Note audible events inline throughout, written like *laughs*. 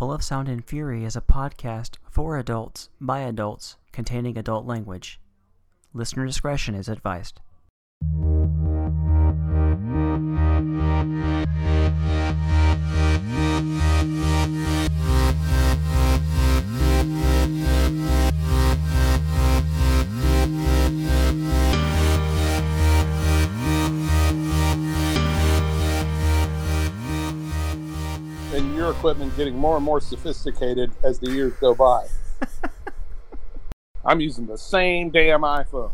Full of Sound and Fury is a podcast for adults by adults containing adult language. Listener discretion is advised. Equipment getting more and more sophisticated as the years go by. I'm using the same damn iPhone.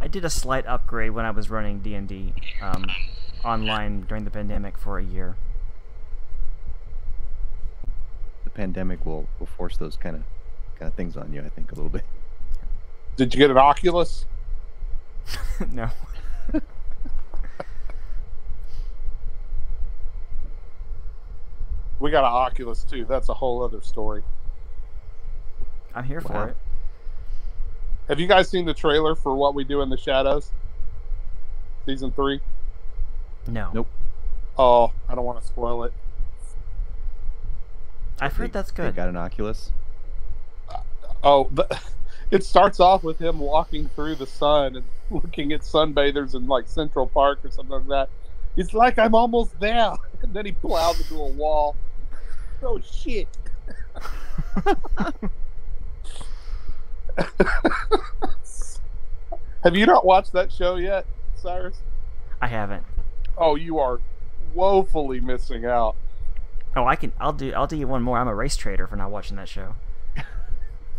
I did a slight upgrade when I was running D and D um, online during the pandemic for a year. The pandemic will, will force those kind of kind of things on you. I think a little bit. Did you get an Oculus? *laughs* no. *laughs* We got an Oculus too. That's a whole other story. I'm here for it. Have you guys seen the trailer for What We Do in the Shadows? Season three? No. Nope. Oh, I don't want to spoil it. I've They- heard that's They good. got an Oculus. Uh, oh, the, *laughs* it starts off with him walking through the sun and *laughs* looking at sunbathers in like Central Park or something like that. It's like I'm almost there, *laughs* and then he plows into a wall. Oh shit! Have you not watched that show yet, Cyrus? I haven't. Oh, you are woefully missing out. Oh, I can. I'll do. I'll do you one more. I'm a race trader for not watching that show. *laughs*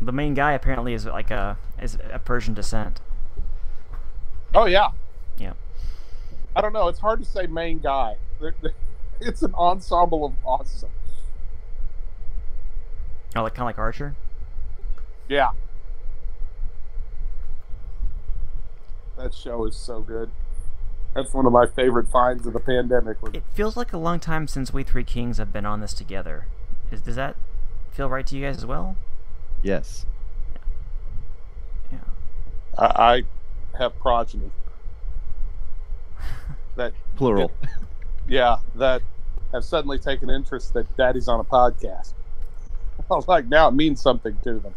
the main guy apparently is like a is a Persian descent. Oh yeah. Yeah. I don't know. It's hard to say main guy. They're- they're- *laughs* It's an ensemble of awesome. Oh, like kind of like Archer. Yeah. That show is so good. That's one of my favorite finds of the pandemic. It feels like a long time since we three kings have been on this together. Is, does that feel right to you guys as well? Yes. Yeah. I, I have progeny. *laughs* That Plural. yeah, that have suddenly taken interest that Daddy's on a podcast. *laughs* I was like, now it means something to them.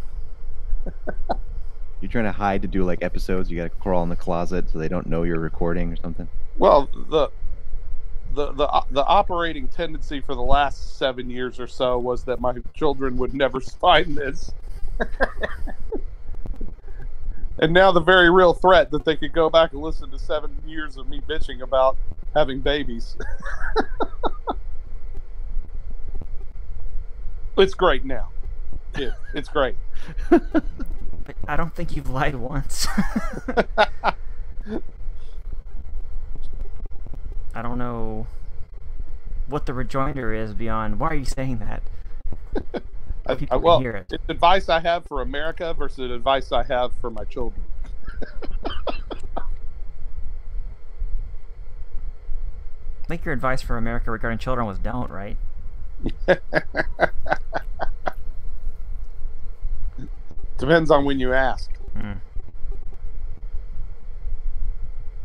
You're trying to hide to do like episodes. You got to crawl in the closet so they don't know you're recording or something. Well, the the the uh, the operating tendency for the last seven years or so was that my children would never *laughs* find this, *laughs* and now the very real threat that they could go back and listen to seven years of me bitching about having babies. It's great now. Yeah, it's great. *laughs* But I don't think you've lied once. *laughs* I don't know what the rejoinder is beyond. Why are you saying that? *laughs* I, I- can well, hear it. it's advice I have for America versus advice I have for my children. I think your advice for America regarding children was don't, right? Depends on when you ask. Hmm.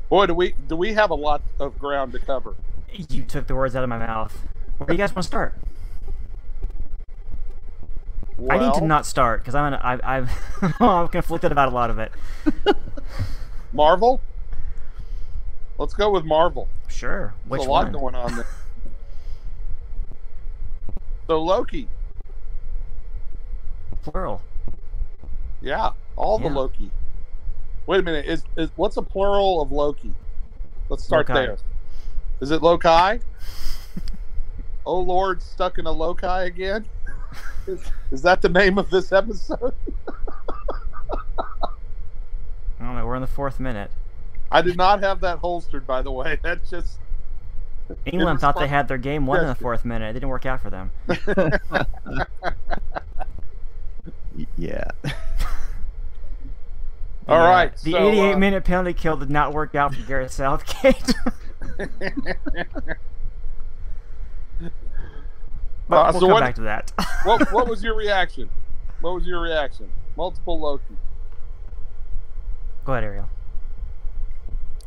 Boy, do we do we have a lot of ground to cover. You took the words out of my mouth. Where do you guys want to start? I need to not start because I'm gonna, I, I've *laughs* I'm conflicted about a lot of it. Marvel. Let's go with Marvel. Sure. There's Which a lot one? going on there. So Loki, Plural. yeah, all the Loki. Wait a minute, is is what's a plural of Loki? Let's start Loki. there. Is it Loki? *laughs* oh Lord, stuck in a Loki again? Is, is that the name of this episode? *laughs* I don't know. We're in the fourth minute. I did not have that holstered, by the way. *laughs* That's just England thought they had their game won in the fourth minute. It didn't work out for them. *laughs* Yeah. *laughs* All The, uh, right, The so, 88 uh, minute penalty kill did not work out for Gareth Southgate. *laughs* but Uh, we'll so come what- back to that. what what was your reaction? What was your reaction? Multiple Loki. Go ahead, Ariel.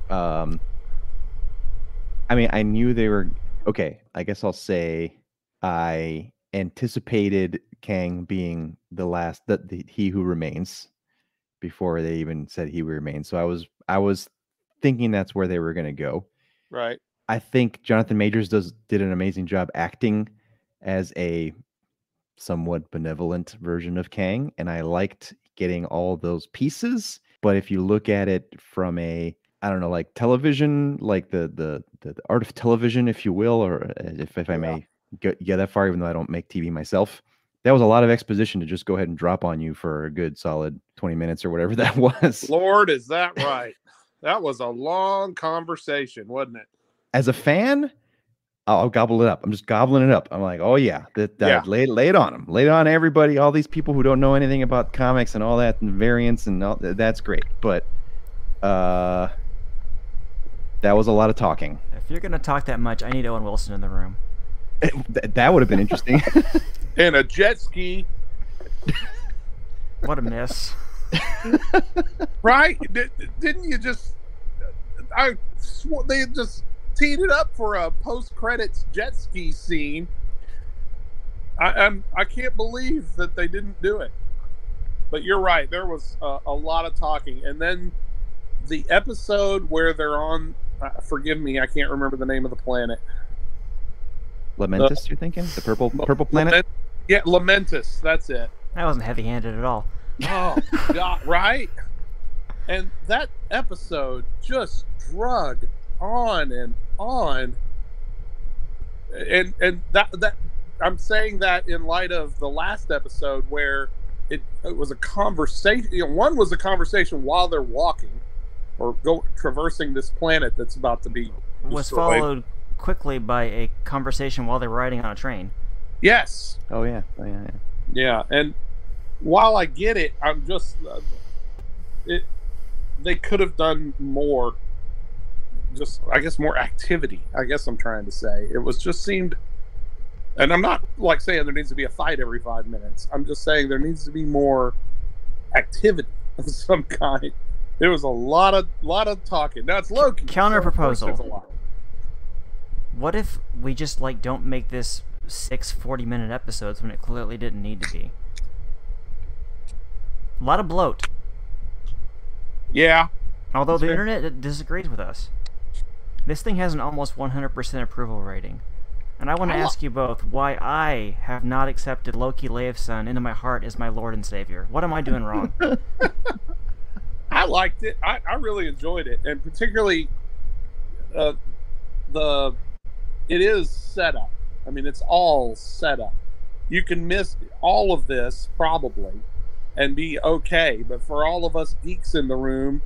Um, I mean, I knew they were okay, I guess I'll say I anticipated Kang being the last that the, he who remains before they even said he remains. So I was I was thinking that's where they were going to go. Right. I think Jonathan Majors does did an amazing job acting as a somewhat benevolent version of Kang, and I liked getting all those pieces. But if you look at it from a I don't know, like television, like the the the, art of television, if you will, or uh, if if I Yeah. may get, get that far, even though I don't make TV myself. That was a lot of exposition to just go ahead and drop on you for a good solid 20 minutes or whatever *laughs* that was. Lord, is that right? that was a long conversation, wasn't it? As a fan, I'll, I'll gobble it up. I'm just gobbling it up. I'm like, oh yeah, that, that Yeah. lay, lay it on them, lay it on everybody, all these people who don't know anything about comics and all that and variants and all that's great. But uh, that was a lot of talking. If you're gonna talk that much, I need Owen Wilson in the room. Eh, th- that would have been interesting. *laughs* And a jet ski, *laughs* What a miss. *laughs* right? Did, didn't you just? I swore they just teed it up for a post-credits jet ski scene. I I'm, I can't believe that they didn't do it. But you're right. There was a, a lot of talking, and then the episode where they're on. Uh, forgive me, I can't remember the name of the planet. Lamentis, you're thinking the purple purple planet? Lament- yeah, Lamentis. That's it. That wasn't heavy-handed at all. Oh God, *laughs* right? And that episode just drug on and on. And and that that I'm saying that in light of the last episode where it, it was a conversation. You know, one was a conversation while they're walking or go traversing this planet that's about to be Was followed quickly by a conversation while they were riding on a train. Yes, Oh yeah, oh yeah. yeah. Yeah, and while I get it, I'm just uh, it. They could have done more. Just, I guess, more activity. I guess I'm trying to say it was just seemed, and I'm not like saying there needs to be a fight every five minutes. I'm just saying there needs to be more activity of some *laughs* kind. There was a lot of lot of talking. Now it's Loki. Counter so of course proposal. there's. What if we just like don't make this six 40 minute episodes when it clearly didn't need to be? A lot of bloat. Yeah, Although the fair. internet disagrees with us. This thing has an almost 100% approval rating. And I want to ask you both why I have not accepted Loki Laufeyson into my heart as my Lord and Savior. What am I doing wrong? *laughs* I liked it. I, I really enjoyed it, and particularly uh, the it is set up. I mean, it's all set up. You can miss all of this probably and be okay, but for all of us geeks in the room,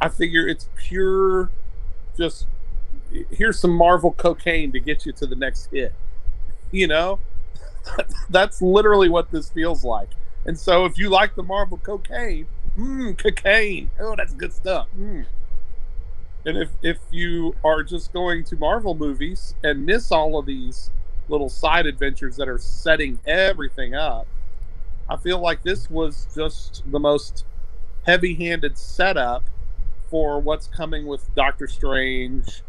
I figure it's pure. Just here's some Marvel cocaine to get you to the next hit. *laughs* You know, *laughs* that's literally what this feels like. And so, if you like the Marvel cocaine, mmm, cocaine. Oh, that's good stuff. Mm. And if if you are just going to Marvel movies and miss all of these little side adventures that are setting everything up, I feel like this was just the most heavy-handed setup for what's coming with Doctor Strange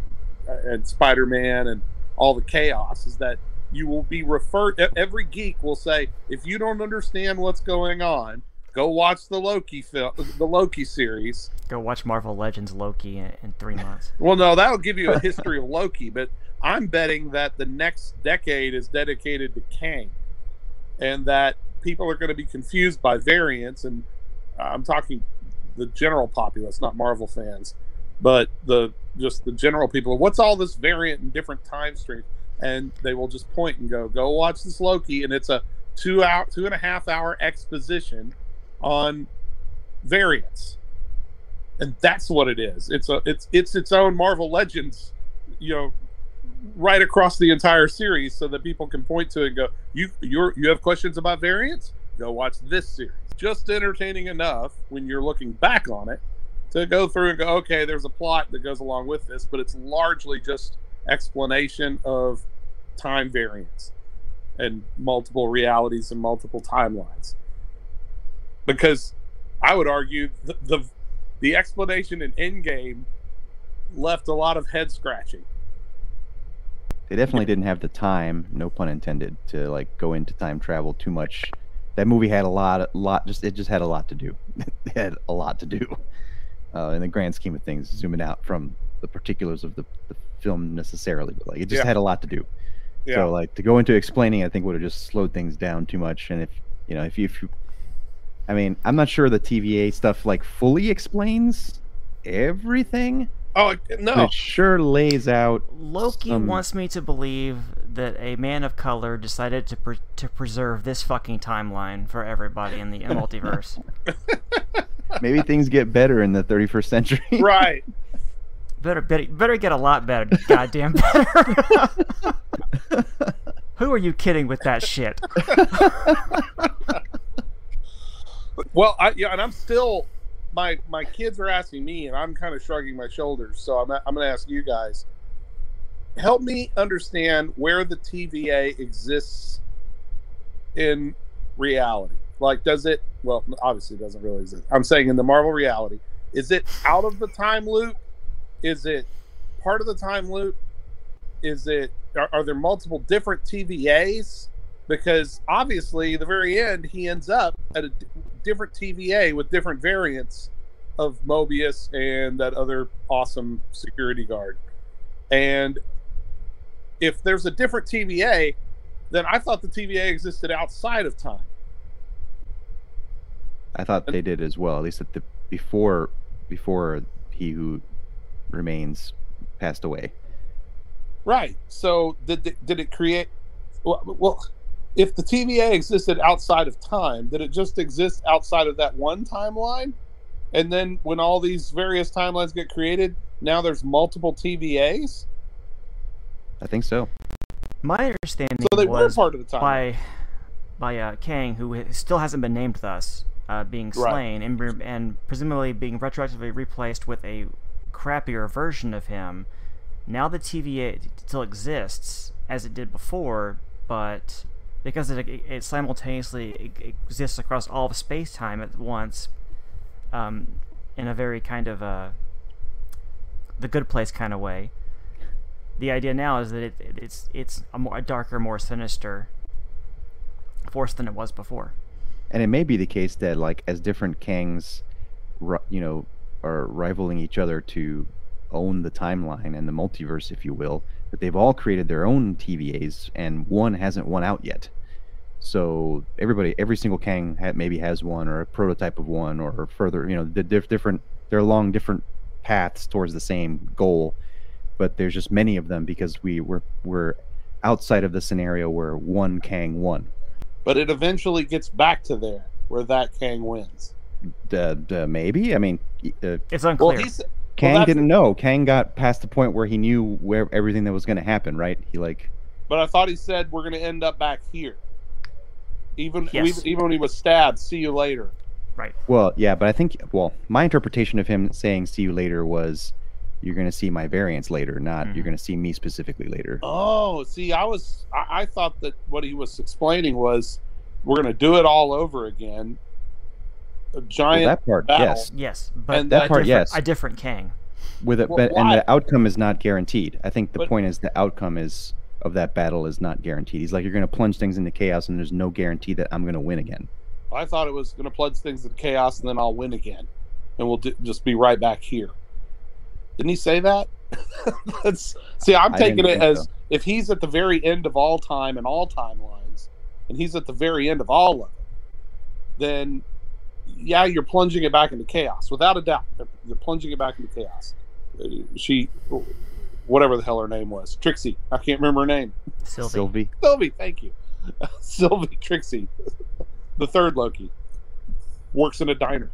uh, and Spider-Man and all the chaos. Is that you will be referred? Every geek will say, if you don't understand what's going on, go watch the Loki film, the Loki series. Go watch Marvel Legends Loki in, in three months. Well, no, that'll give you a history of Loki, but I'm betting that the next decade is dedicated to Kang, and that people are going to be confused by variants. And uh, I'm talking the general populace, not Marvel fans, but the just the general people. What's all this variant in different time streams? And they will just point and go, "Go watch this Loki," and it's a two hour, two and a half hour exposition on variants and that's what it is. It's a it's it's its own Marvel Legends, you know, right across the entire series, so that people can point to it and go, you you're you have questions about variants? Go watch this series. Just entertaining enough when you're looking back on it to go through and go, okay, there's a plot that goes along with this, but it's largely just explanation of time variance and multiple realities and multiple timelines. Because I would argue the, the the explanation in Endgame left a lot of head scratching. they definitely didn't have the time, no pun intended, to like go into time travel too much. That movie had a lot, lot just it just had a lot to do. *laughs* it had a lot to do. Uh, in the grand scheme of things, zooming out from the particulars of the, the film necessarily, but like it just Yeah. had a lot to do. Yeah. So like to go into explaining, I think would have just slowed things down too much. And if you know, if you, if you, I mean, I'm not sure the TVA stuff like fully explains everything, oh no. it sure lays out. Loki some- wants me to believe that a man of color decided to pre- to preserve this fucking timeline for everybody in the multiverse. *laughs* *laughs* Maybe things get better in the 31st century. Right. *laughs* Better, better, better get a lot better. Goddamn better. Who are you kidding with that shit? Well, I, yeah, and I'm still my my kids are asking me, and I'm kind of shrugging my shoulders. So I'm I'm going to ask you guys. Help me understand where the TVA exists in reality. Like, does it? Well, obviously, it doesn't really exist. I'm saying in the Marvel reality, is it out of the time loop? Is it part of the time loop? Is it? Are, are there multiple different TVAs? Because obviously, the very end, he ends up at a different TVA with different variants of Mobius and that other awesome security guard. And if there's a different TVA, then I thought the TVA existed outside of time. I thought they did as well. At least at the before before he who remains passed away. Right. So did it- did it create? Well, well, if the TVA existed outside of time, did it just exist outside of that one timeline? And then when all these various timelines get created, now there's multiple TVAs. I think so. My understanding So they were part of the time. by by uh, Kang, who still hasn't been named thus, uh, being Right. slain and and presumably being retroactively replaced with a crappier version of him. Now the TVA still exists as it did before, but because it, it simultaneously exists across all of space time at once, um, in a very kind of uh, the good place kind of way. The idea now is that it- it's it's a more a darker, more sinister force than it was before. And it may be the case that like as different kings, you know, are rivaling each other to own the timeline and the multiverse, if you will, that they've all created their own TVAs and one hasn't won out yet. So everybody, every single Kang ha- maybe has one or a prototype of one or further, you know, the diff- different, they're along different paths towards the same goal, but there's just many of them because we we're we're outside of the scenario where one Kang won. but it eventually gets back to there where that Kang wins. Uh, uh, maybe. I mean, uh, It's Well, unclear. he's Kang that's- didn't know. Kang got past the point where he knew where everything that was going to happen. Right? He like but I thought he said we're going to end up back here. Even Yes. even when he was stabbed, see you later. Right. Well, yeah, but I think well, my interpretation of him saying "see you later" was you're going to see my variants later, not Mhm. you're going to see me specifically later. Oh, see, I was I, I thought that what he was explaining was we're going to do it all over again. A Well, giant that part, battle. yes. yes, but And that part, yes. a different Kang. With it, Well, but and the outcome is not guaranteed. I think the But- point is the outcome is of that battle is not guaranteed. He's like you're going to plunge things into chaos, and there's no guarantee that I'm going to win again. I thought it was going to plunge things into chaos and then I'll win again, and we'll d- just be right back here. Didn't he say that? *laughs* That's see, I'm taking it as so. if he's at the very end of all time and all timelines, and he's at the very end of all of it, then yeah, you're plunging it back into chaos without a doubt. You're plunging it back into chaos. Uh, She, whatever the hell her name was, Trixie. I can't remember her name. Sylvie. Sylvie. Sylvie, thank you. *laughs* Sylvie Trixie, the third Loki, works in a diner.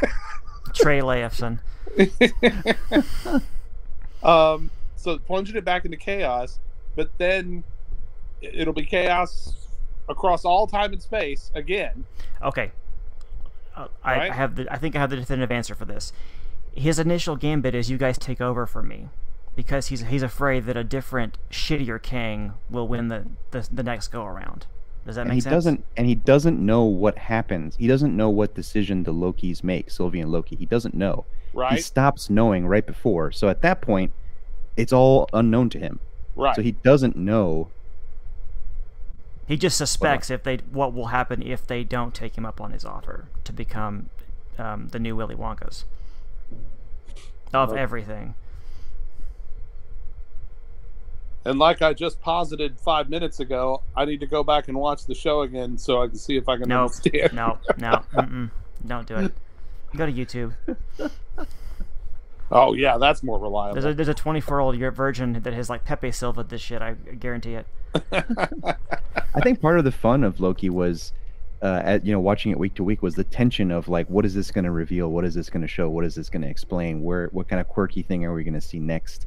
*laughs* Trey Laufeyson. *laughs* um, so plunging it back into chaos, but then it'll be chaos across all time and space again. Okay. Uh, I, Right. I have the. I think I have the definitive answer for this. His initial gambit is you guys take over for me, because he's he's afraid that a different, shittier king will win the the, the next go around. Does that and make he sense? doesn't and he doesn't know what happens. He doesn't know what decision the Lokis make, Sylvie and Loki. He doesn't know. Right. He stops knowing right before. So at that point, it's all unknown to him. Right. So he doesn't know. He just suspects if they what will happen if they don't take him up on his offer to become um, the new Willy Wonkas of Okay. everything. And like I just posited five minutes ago, I need to go back and watch the show again so I can see if I can Nope. understand. No, no, mm-mm, don't do it. Go to YouTube. Oh yeah, that's more reliable. There's a there's a 24 year old virgin that has like Pepe Silvia this shit. I guarantee it. I think part of the fun of Loki was, uh, at you know, watching it week to week was the tension of like, what is this going to reveal? What is this going to show? What is this going to explain? Where, what kind of quirky thing are we going to see next?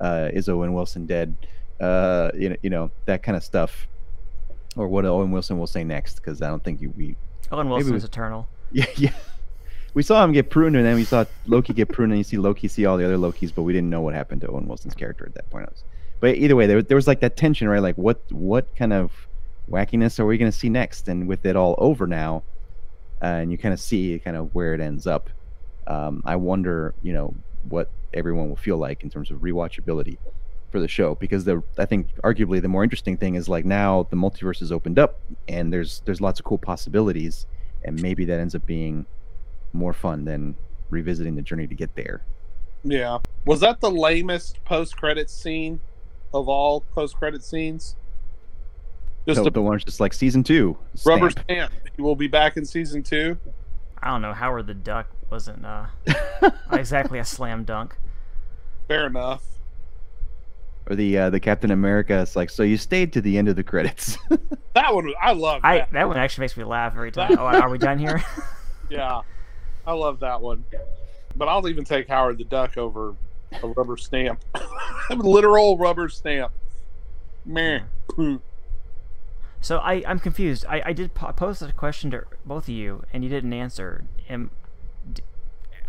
Uh, is Owen Wilson dead? Uh, you know, you know that kind of stuff, or what Owen Wilson will say next? Because I don't think you, we, Owen Wilson is eternal. *laughs* yeah, yeah. We saw him get pruned, and then we saw Loki get pruned, and you see Loki see all the other Lokis, but we didn't know what happened to Owen Wilson's character at that point. But either way, there, there was like that tension, right? Like, what what kind of wackiness are we going to see next? And with it all over now, uh, and you kind of see kind of where it ends up. Um, I wonder, you know, what everyone will feel like in terms of rewatchability for the show, because the I think arguably the more interesting thing is like now the multiverse is opened up, and there's there's lots of cool possibilities, and maybe that ends up being more fun than revisiting the journey to get there. yeah. Was that the lamest post credit scene of all post credit scenes? Just So a the one's just like season two. rubber stamp. stamp. He will be back in season two. I don't know. Howard the Duck wasn't uh, *laughs* exactly a slam dunk. Fair enough. Or the uh, the Captain America. It's like so you stayed to the end of the credits. *laughs* That one, I love I that. that one actually makes me laugh every time. Oh, are *laughs* we done here? *laughs* Yeah, I love that one. But I'll even take Howard the Duck over a rubber stamp, literal rubber stamp. Meh. So I, I'm confused. I, I did po- pose a question to both of you, and you didn't answer. And d-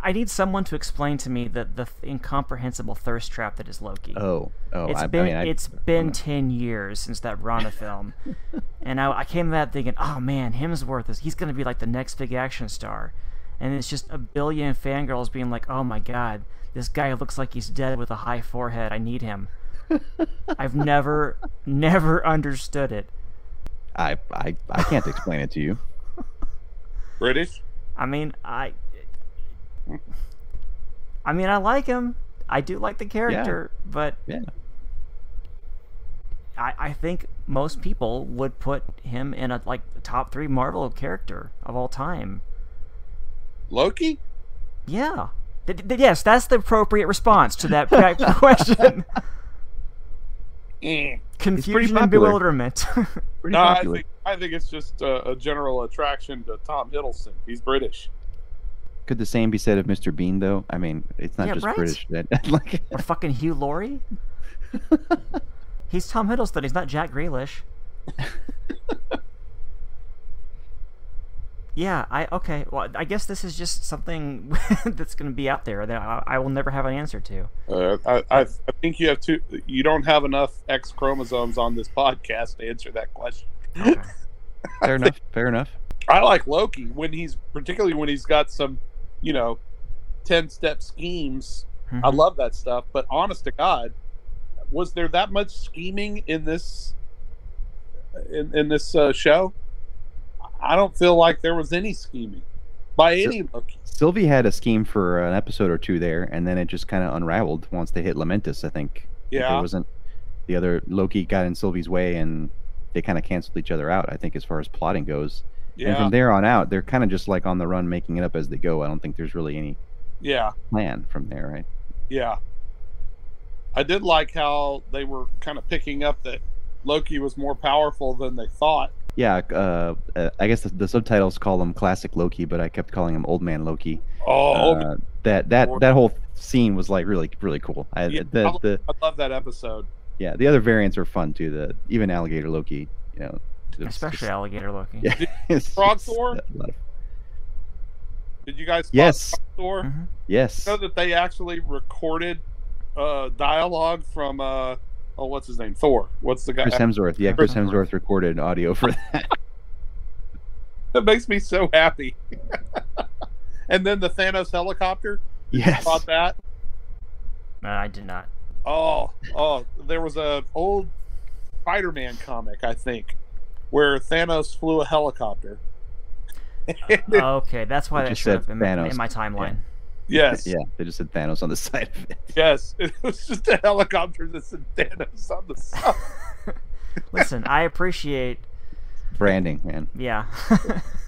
I need someone to explain to me the, the incomprehensible thirst trap that is Loki. oh, oh, It's I, been I mean, I, it's been ten years since that Rana film, *laughs* and I, I came to that thinking, oh man, Hemsworth is he's gonna be like the next big action star, and it's just a billion fangirls being like, oh my god, this guy looks like he's dead with a high forehead. I need him. *laughs* I've never never understood it. I, I, I can't explain it to you. British. I mean, I. I mean, I like him. I do like the character, but Yeah. I, I think most people would put him in a like top three Marvel character of all time. Loki. Yeah. Th- th- yes, that's the appropriate response to that that *laughs* question. Eh. Confusion and bewilderment. *laughs* No, I think I think it's just a, a general attraction to Tom Hiddleston. He's British. Could the same be said of Mr. Bean though? I mean, it's not Yeah, just right? British. That, *laughs* like, or fucking Hugh Laurie. *laughs* He's Tom Hiddleston. He's not Jack Grealish. *laughs* Yeah, I okay. Well, I guess this is just something that's going to be out there that I, I will never have an answer to. Uh, I, I I think you have two. You don't have enough X chromosomes on this podcast to answer that question. Okay. fair enough. Fair enough. I like Loki when he's particularly when he's got some, you know, ten step schemes. I Mhm. love that stuff. But honest to God, was there that much scheming in this in, in this uh, show? I don't feel like there was any scheming by any Loki. Sylvie had a scheme for an episode or two there, and then it just kind of unraveled once they hit Lamentis. I think. Yeah. There wasn't the other Loki got in Sylvie's way, and they kind of canceled each other out. I think as far as plotting goes. And from there on out, they're kind of just like on the run, making it up as they go. I don't think there's really any yeah, plan from there, right? yeah. I did like how they were kind of picking up that Loki was more powerful than they thought. Yeah, uh, uh, I guess the, the subtitles call him classic Loki, but I kept calling him Old Man Loki. Oh, Uh, that that that whole scene was like really really cool. I, Yeah, the, I- the I love that episode. yeah the other variants are fun too. The even alligator Loki, you know, it's- Especially it's- alligator looking. yeah, *laughs* it's- Frog it's Thor? a lot of- Did you guys? Yes. Thor? Mhm. yes, know that they actually recorded uh, dialogue from uh, oh, what's his name? Thor. What's the guy? Chris Hemsworth. Yeah, Chris Chris Hemsworth recorded audio for that. *laughs* *laughs* That makes me so happy. and then the Thanos helicopter. yes, Spot that. Uh, I did not. Oh, oh, there was a old Spider-Man comic, I think, where Thanos flew a helicopter. *laughs* okay, that's why they that just showed said up in, Thanos. in my timeline. yes, *laughs* Yeah, they just said Thanos on the *laughs* side of it. yes, it was just a helicopter that said Thanos on the side. Listen, I appreciate. Branding, man. Yeah.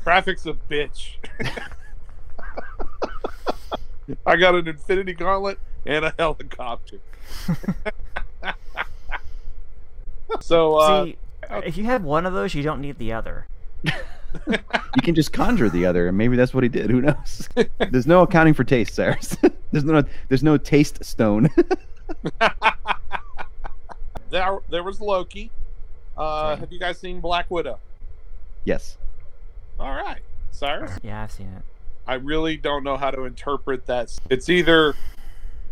Traffic's a bitch. I got an Infinity Gauntlet and a helicopter. so, uh, See, if you have one of those, you don't need the other. *laughs* You can just conjure the other, and maybe that's what he did. Who knows? *laughs* There's no accounting for taste, Cyrus. *laughs* there's no there's no taste stone. there, there was Loki. Uh, Have you guys seen Black Widow? yes. All right, Cyrus. Yeah, I've seen it. I really don't know how to interpret that. It's either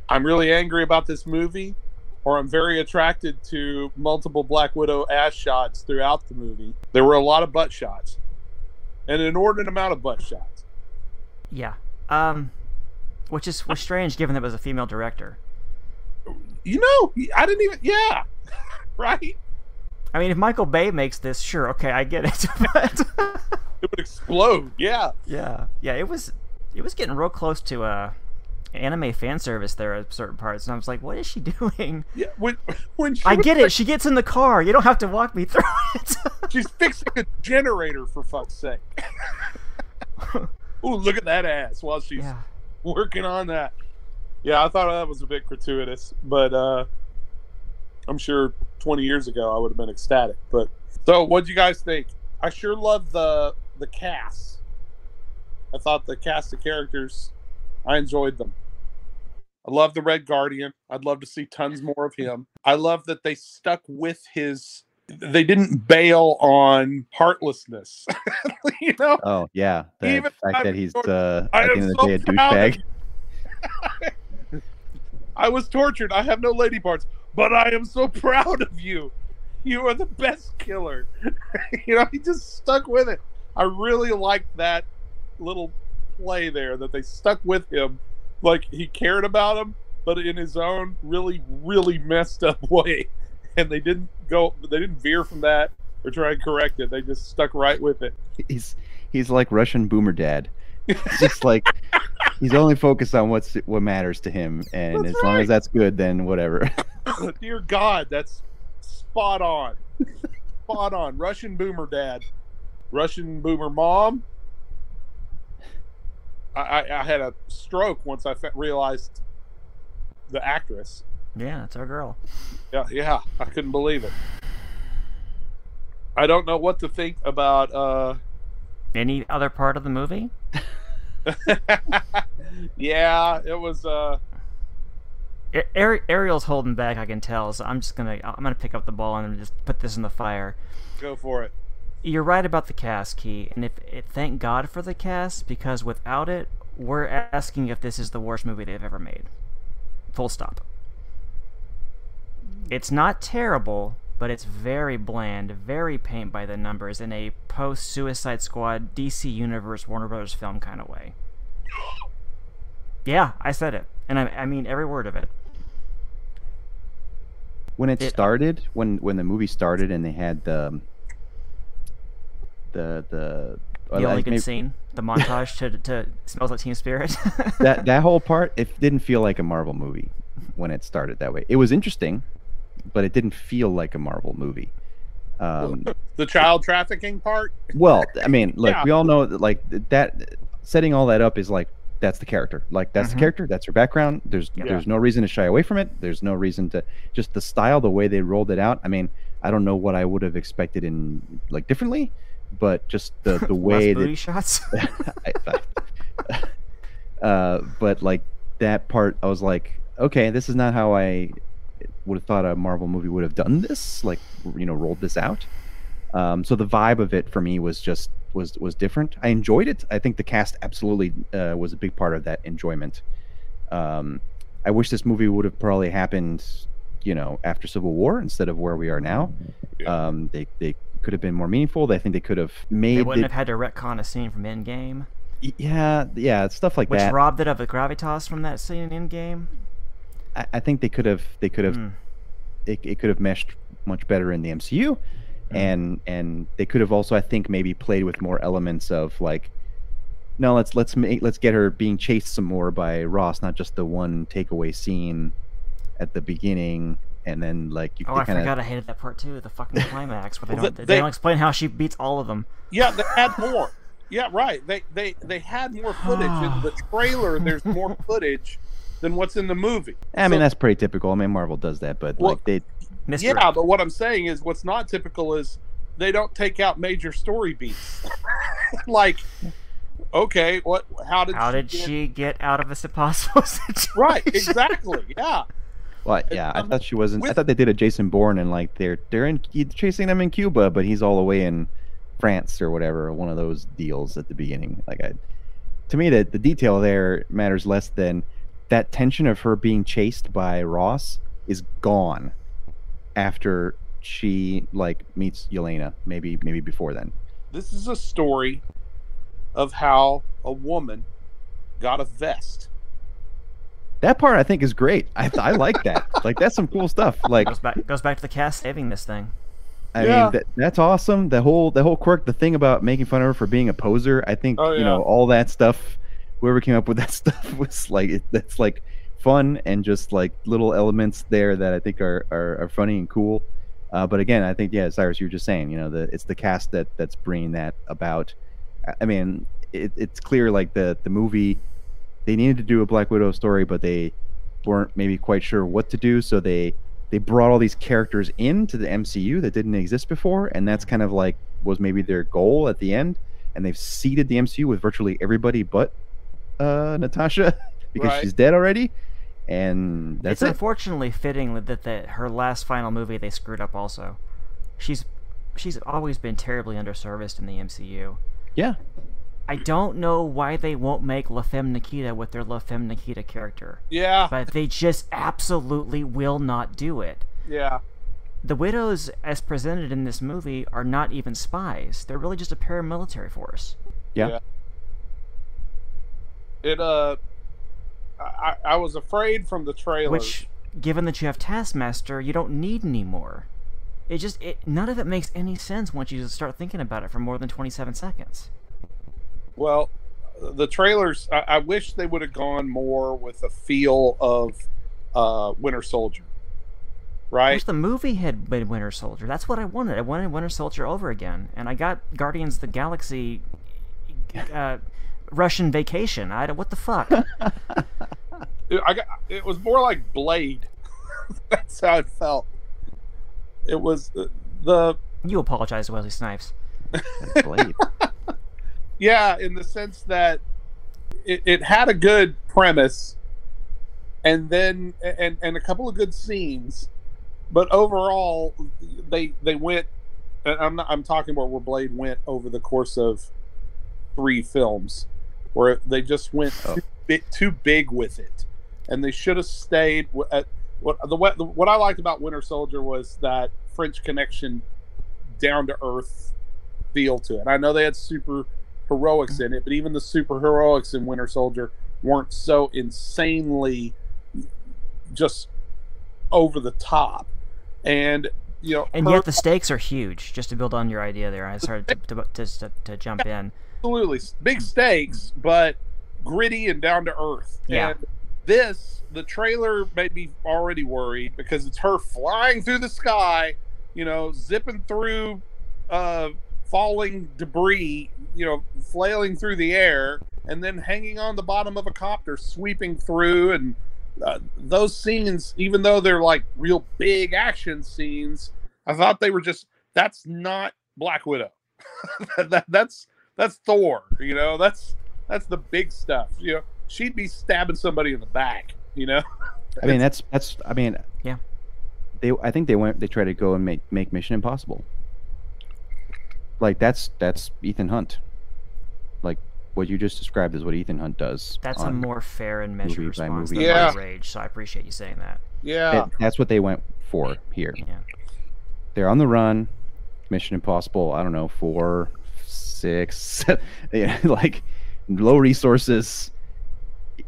I'm really angry about this movie, or I'm very attracted to multiple Black Widow ass shots throughout the movie. There were a lot of butt shots, and an inordinate amount of butt shots. Yeah. Um, which is was strange given that it was a female director. You know, I didn't even. Yeah, *laughs* right. I mean, if Michael Bay makes this, sure, okay, I get it. *laughs* but It would explode. Yeah. yeah, yeah, it was it was getting real close to uh anime fan service there at certain parts, and I was like, what is she *laughs* doing? Yeah. When when she I get like- it. She gets in the car. You don't have to walk me through *laughs* it. She's fixing a generator for fuck's sake. *laughs* Ooh, look at that ass while she's yeah. working on that. Yeah, I thought that was a bit gratuitous, but uh I'm sure 20 years ago I would have been ecstatic. But so, what do you guys think? I sure love the the cast. I thought the cast of characters, I enjoyed them. I love the Red Guardian. I'd love to see tons more of him. I love that they stuck with his. They didn't bail on heartlessness. *laughs* you know, Oh yeah. The Even fact that he's sure- uh, I at the am end of so the day a douchebag. *laughs* I was tortured. I have no lady parts, but I am so proud of you. You are the best killer. *laughs* you know, he just stuck with it. I really liked that little play there that they stuck with him. Like he cared about him, but in his own really, really messed up *laughs* way. And they didn't go, they didn't veer from that or try and correct it. They just stuck right with it. He's he's like Russian boomer dad. It's just like he's only focused on what's what matters to him, and That's as long as that's good, then whatever. *laughs* *laughs* Dear God, that's spot on. spot on. Russian boomer dad. Russian boomer mom. I, I, had a stroke once I realized the actress. Yeah, it's our girl. Yeah, yeah, I couldn't believe it. I don't know what to think about. uh Any other part of the movie? *laughs* Yeah, it was. uh Ari- Ariel's holding back. I can tell. So I'm just gonna I'm gonna pick up the ball and just put this in the fire. Go for it. You're right about the cast, Key, and if it, thank God for the cast because without it, we're asking if this is the worst movie they've ever made. Full stop. It's not terrible, but it's very bland, very paint by the numbers in a post Suicide Squad DC Universe Warner Brothers film kind of way. Yeah, I said it, and I, I mean every word of it. when it It- uh, started, when when the movie started, and they had the um, the the The only good maybe- scene, the montage to to smells like Teen Spirit. *laughs* that that whole part, it didn't feel like a Marvel movie when it started that way. It was interesting, but it didn't feel like a Marvel movie. Um, *laughs* The child trafficking part. well, I mean, look, Yeah. we all know that, like that setting all that up is like that's the character. Like that's Mhm. the character. That's her background. There's Yeah. there's no reason to shy away from it. There's no reason to just the style, the way they rolled it out. I mean, I don't know what I would have expected in like differently, but just the the *laughs* way that booty shots. *laughs* I, I- *laughs* uh, but like that part, I was like, okay, this is not how I would have thought a Marvel movie would have done this. Like, you know, rolled this out. Um, so the vibe of it for me was just was was different. I enjoyed it. I think the cast absolutely uh, was a big part of that enjoyment. Um, I wish this movie would have probably happened, you know, after Civil War instead of where we are now. Yeah. Um, they they could have been more meaningful. I think they could have made they wouldn't it- have had to retcon a scene from Endgame, Yeah, yeah, stuff like which that. Which robbed it of the gravitas from that scene in Endgame. I, I think they could have they could have Hmm. it, it could have meshed much better in the MCU, Hmm. and and they could have also I think maybe played with more elements of like, no, let's let's make let's get her being chased some more by Ross, not just the one takeaway scene at the beginning, and then like you Oh, I kinda, forgot I hated that part too. The fucking *laughs* climax where they Well, don't they- they, they- don't explain how she beats all of them. Yeah, they had more. Yeah, right. They they they had more footage in the *sighs* trailer. There's more footage than what's in the movie. I mean that's pretty typical. I mean Marvel does that, but Well, like they Mystery. Yeah, but what I'm saying is, what's not typical is they don't take out major story beats. *laughs* like, okay, what? How did How she did get- she get out of this *laughs* impossible situation? Right, exactly. Yeah, Well, yeah, I um, thought she wasn't. I thought they did a Jason Bourne and like they're they're in he's chasing them in Cuba, but he's all the way in France or whatever. One of those deals at the beginning. Like, I, to me, that the detail there matters less than that tension of her being chased by Ross is gone after she like meets Yelena. Maybe maybe before then. this is a story of how a woman got a vest. That part I think is great. I I like that. *laughs* like that's some cool stuff. Like goes back goes back to the cast saving this thing. I Yeah. mean, that, that's awesome. The whole the whole quirk, the thing about making fun of her for being a poser. I think Oh, you know all that stuff. Whoever came up with that *laughs* stuff was like it, that's like fun and just like little elements there that I think are are, are funny and cool. Uh, but again, I think yeah, Cyrus, you were just saying, you know, the it's the cast that that's bringing that about. I- I mean, it, it's clear like the the movie they needed to do a Black Widow story, but they weren't maybe quite sure what to do, so they they brought all these characters into the MCU that didn't exist before, and that's kind of like was maybe their goal at the end. And they've seeded the MCU with virtually everybody but uh, Natasha *laughs* because Right. she's dead already, and that's it's it. unfortunately fitting that, that her last final movie they screwed up also. She's she's always been terribly underserviced in the MCU. Yeah, I don't know why they won't make La Femme Nikita with their La Femme Nikita character, Yeah, but they just absolutely will not do it. yeah, The widows, as presented in this movie, are not even spies. They're really just a paramilitary force. yeah. Yeah. it. Uh, I I was afraid from the trailer. Which, given that you have Taskmaster, you don't need anymore. It just it none of it makes any sense once you start thinking about it for more than twenty seven seconds. Well, the trailers. I, I wish they would have gone more with a feel of uh, Winter Soldier, I right? wish the movie had been Winter Soldier. That's what I wanted. I wanted Winter Soldier over again, and I got Guardians of the Galaxy. Uh, Russian Vacation. I don't- what the fuck? It, *laughs* I got. It was more like Blade. *laughs* That's how it felt. It was uh, the you apologize to Wesley Snipes. *laughs* Blade. Yeah, in the sense that it, it had a good premise, and then and and a couple of good scenes, but overall they they went. and I'm not. I'm talking about where Blade went over the course of three films, where they just went Oh. too, big, too big with it, and they should have stayed at what the what I liked about Winter Soldier was that French Connection, down to earth feel to it. I know they had super heroics in it, but even the super heroics in Winter Soldier weren't so insanely just over the top. And you know, And her- yet the stakes are huge. Just to build on your idea there, I started to to, to, to, jump in. absolutely big stakes, but gritty and down to earth. Yeah. And this, the trailer made me already worried because it's her flying through the sky, you know, zipping through uh, falling debris, you know, flailing through the air, and then hanging on the bottom of a copter, sweeping through. And uh, those scenes, even though they're like real big action scenes, I thought they were just that's not Black Widow. *laughs* that, that, that's that's Thor. You know, that's that's the big stuff. You know, she'd be stabbing somebody in the back. You know, I mean, that's that's. I mean, Yeah. They, I think they went. They tried to go and make make Mission Impossible. Like that's that's Ethan Hunt. Like what you just described is what Ethan Hunt does. That's a more fair and measured movie by response movie than basis. my rage. So I appreciate you saying that. yeah, that- that's what they went for here. Yeah. They're on the run. Mission Impossible. I don't know four, six, *laughs* yeah, *laughs* like low resources.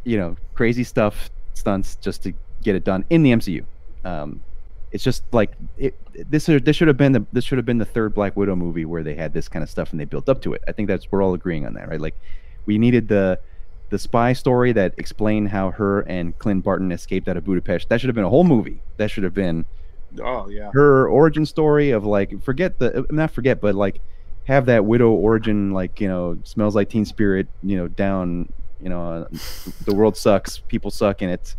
You know, crazy stuff, stunts, just to get it done in the MCU. Um, it's just like it, this. This should have been the this should have been the third Black Widow movie where they had this kind of stuff and they built up to it. I think that's we're all agreeing on that, right? Like we needed the the spy story that explained how her and Clint Barton escaped out of Budapest. That should have been a whole movie. That should have been Oh yeah. her origin story of like forget the not forget but like have that widow origin like you know smells like teen spirit you know down you know uh, the world sucks people suck in it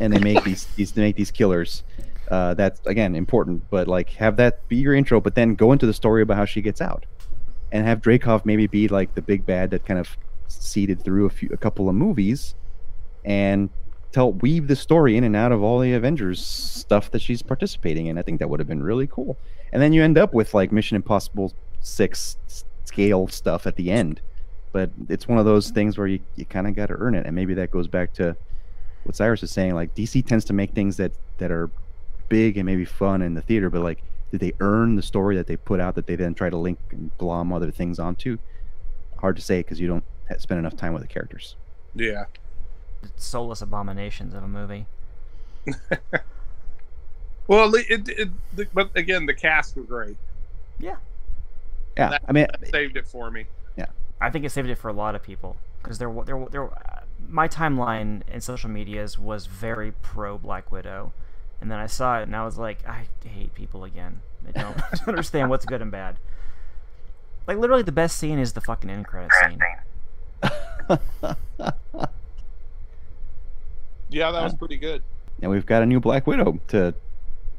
and they make these these they make these killers uh that's again important but like have that be your intro but then go into the story about how she gets out and have Dreykov maybe be like the big bad that kind of seeded through a few a couple of movies and tell weave the story in and out of all the Avengers stuff that she's participating in. I think that would have been really cool. And then you end up with like Mission Impossible six scale stuff at the end. But it's one of those things where you, you kind of got to earn it. And maybe that goes back to what Cyrus is saying. Like DC tends to make things that that are big and maybe fun in the theater, but like did they earn the story that they put out that they then try to link and glom other things onto? Hard to say because you don't spend enough time with the characters. Yeah. Soulless abominations of a movie. *laughs* Well, it, it, it, but again, the cast were great. Yeah, That- I mean, That saved it for me. Yeah. I think it saved it for a lot of people because there, wa- there, wa- there. wa- uh, My timeline in social medias was very pro Black Widow, and then I saw it and I was like, I hate people again. They don't *laughs* *laughs* understand what's good and bad. Like literally, the best scene is the fucking end credit scene. *laughs* Yeah, that was pretty good. and we've got a new Black Widow to,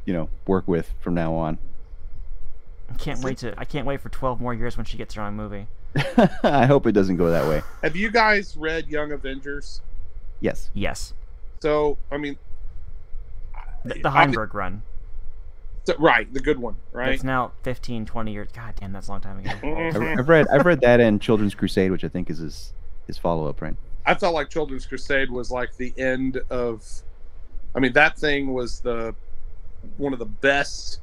you know, work with from now on. I can't wait to. I can't wait for 12 more years when she gets her own movie. I hope it doesn't go that way. Have you guys read Young Avengers? Yes. Yes, So, I mean, the, the I- Heinberg run. so- right, the good one, right? It's now 15, 20 years. God damn, that's a long time ago. *laughs* Mhm. I've, I've read I've read that and Children's Crusade, which I think is his his follow up, right? I felt like Children's Crusade was like the end of. I mean, that thing was the one of the best.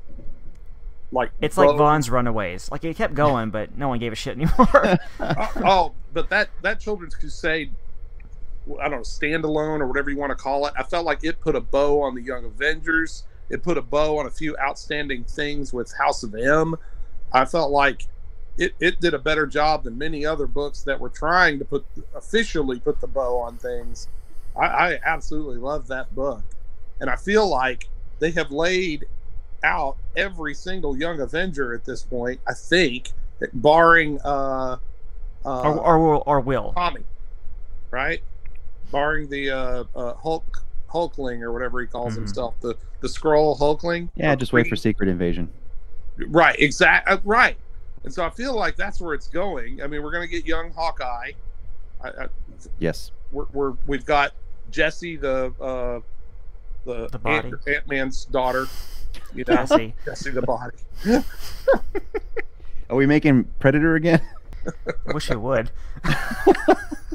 Like It's like pro- Vaughn's Runaways. Like it kept going, but no one gave a shit anymore. *laughs* oh, oh, but that that Children's Crusade, I don't know, standalone or whatever you want to call it. I felt like it put a bow on the Young Avengers. It put a bow on a few outstanding things with House of M. I felt like it, it did a better job than many other books that were trying to put officially put the bow on things. I, I absolutely love that book, and I feel like they have laid out every single Young Avenger at this point. I think, barring uh, uh, or, or, will- or will. Tommy, right? Barring the uh, uh, Hulk Hulkling or whatever he calls Mhm. himself, the the Skrull Hulkling. Yeah, Or just wait for Secret Invasion. Right, exact, uh, right. And so I feel like that's where it's going. I mean, we're going to get young Hawkeye. I, I, Yes. we're, we're we've got Jesse, the uh, the, The body. Ant, Ant-Man's daughter. You *laughs* know, Cassie. Jesse the body. *laughs* Are we making Predator again? *laughs* I wish it would. *laughs*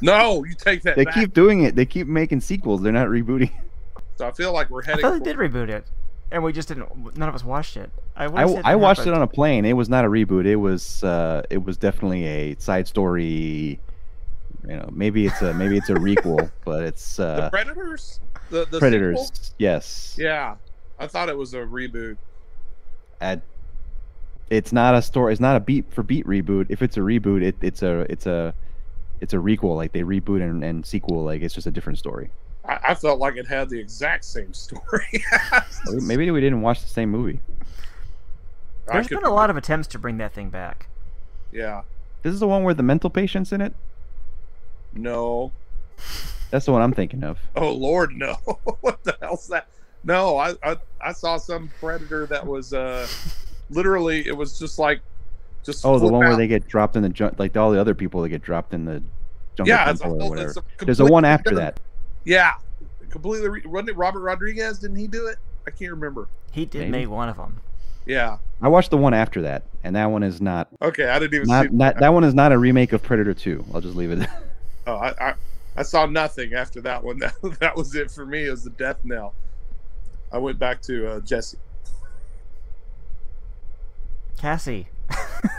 No, you take that they back. keep doing it. They keep making sequels. They're not rebooting. So I feel like we're I heading. thought they did reboot it, and we just didn't. None of us watched it. I, I, I watched it on a plane. It was not a reboot. It was uh, it was definitely a side story. You know, maybe it's a maybe it's a requel, *laughs* but it's the uh, Predators. The, the Predators. sequel? Yes. Yeah, I thought it was a reboot. At, it's not a story. It's not a beat for beat reboot. If it's a reboot, it, it's a it's a it's a requel. Like they reboot and, and sequel. Like it's just a different story. I, I felt like it had the exact same story. *laughs* Maybe we didn't watch the same movie. I There's could been a lot of attempts to bring that thing back. Yeah. This is the one where the mental patient's in it. No. That's the one I'm thinking of. *laughs* Oh Lord, no. *laughs* what the hell's that? No, I, I I saw some predator that was uh literally it was just like just Oh, the flip one where they get dropped in the junk, like all the other people that get dropped in the jungle yeah, it's a temple or whatever. it's a There's a one after different- that. Yeah, completely. Re- wasn't it Robert Rodriguez? Didn't he do it? I can't remember. He did Maybe. make one of them. Yeah. I watched the one after that, and that one is not Okay, I didn't even not, see not that one is not a remake of Predator 2. I'll just leave it. *laughs* Oh, I, I I saw nothing after that one. That *laughs* that was it for me. It was the death knell. I went back to uh, Jesse. Cassie.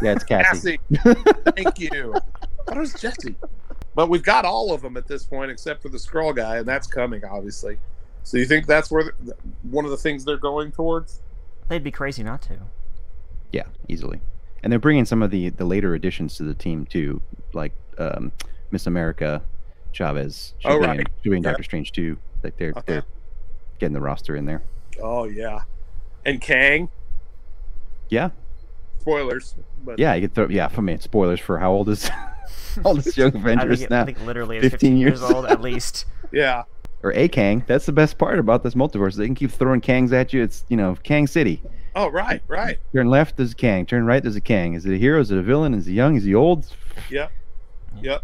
yeah, it's *laughs* Cassie. Cassie, thank you. That was Jesse. But we've got all of them at this point, except for the Skrull guy, and that's coming, obviously. So you think that's where the, one of the things they're going towards? They'd be crazy not to. Yeah, easily. And they're bringing some of the the later additions to the team too, like um, Miss America, Chavez, she'll Oh, be right. in- doing Yeah. Doctor Strange too. Like they're Okay. they're getting the roster in there. Oh yeah, and Kang. Yeah, Spoilers, but yeah. You could throw yeah. For me, spoilers for how old is *laughs* all this is Young *laughs* I Avengers think, it- now? I think literally it's 15 15 years years. old at least. *laughs* yeah, Or a Kang. That's the best part about this multiverse. They can keep throwing Kangs at you. It's you know Kang City. Oh right, right. Turn left, there's a Kang. Turn right, there's a Kang. Is it a hero? Is it a villain? Is he young? Is he old? Yep. Yep.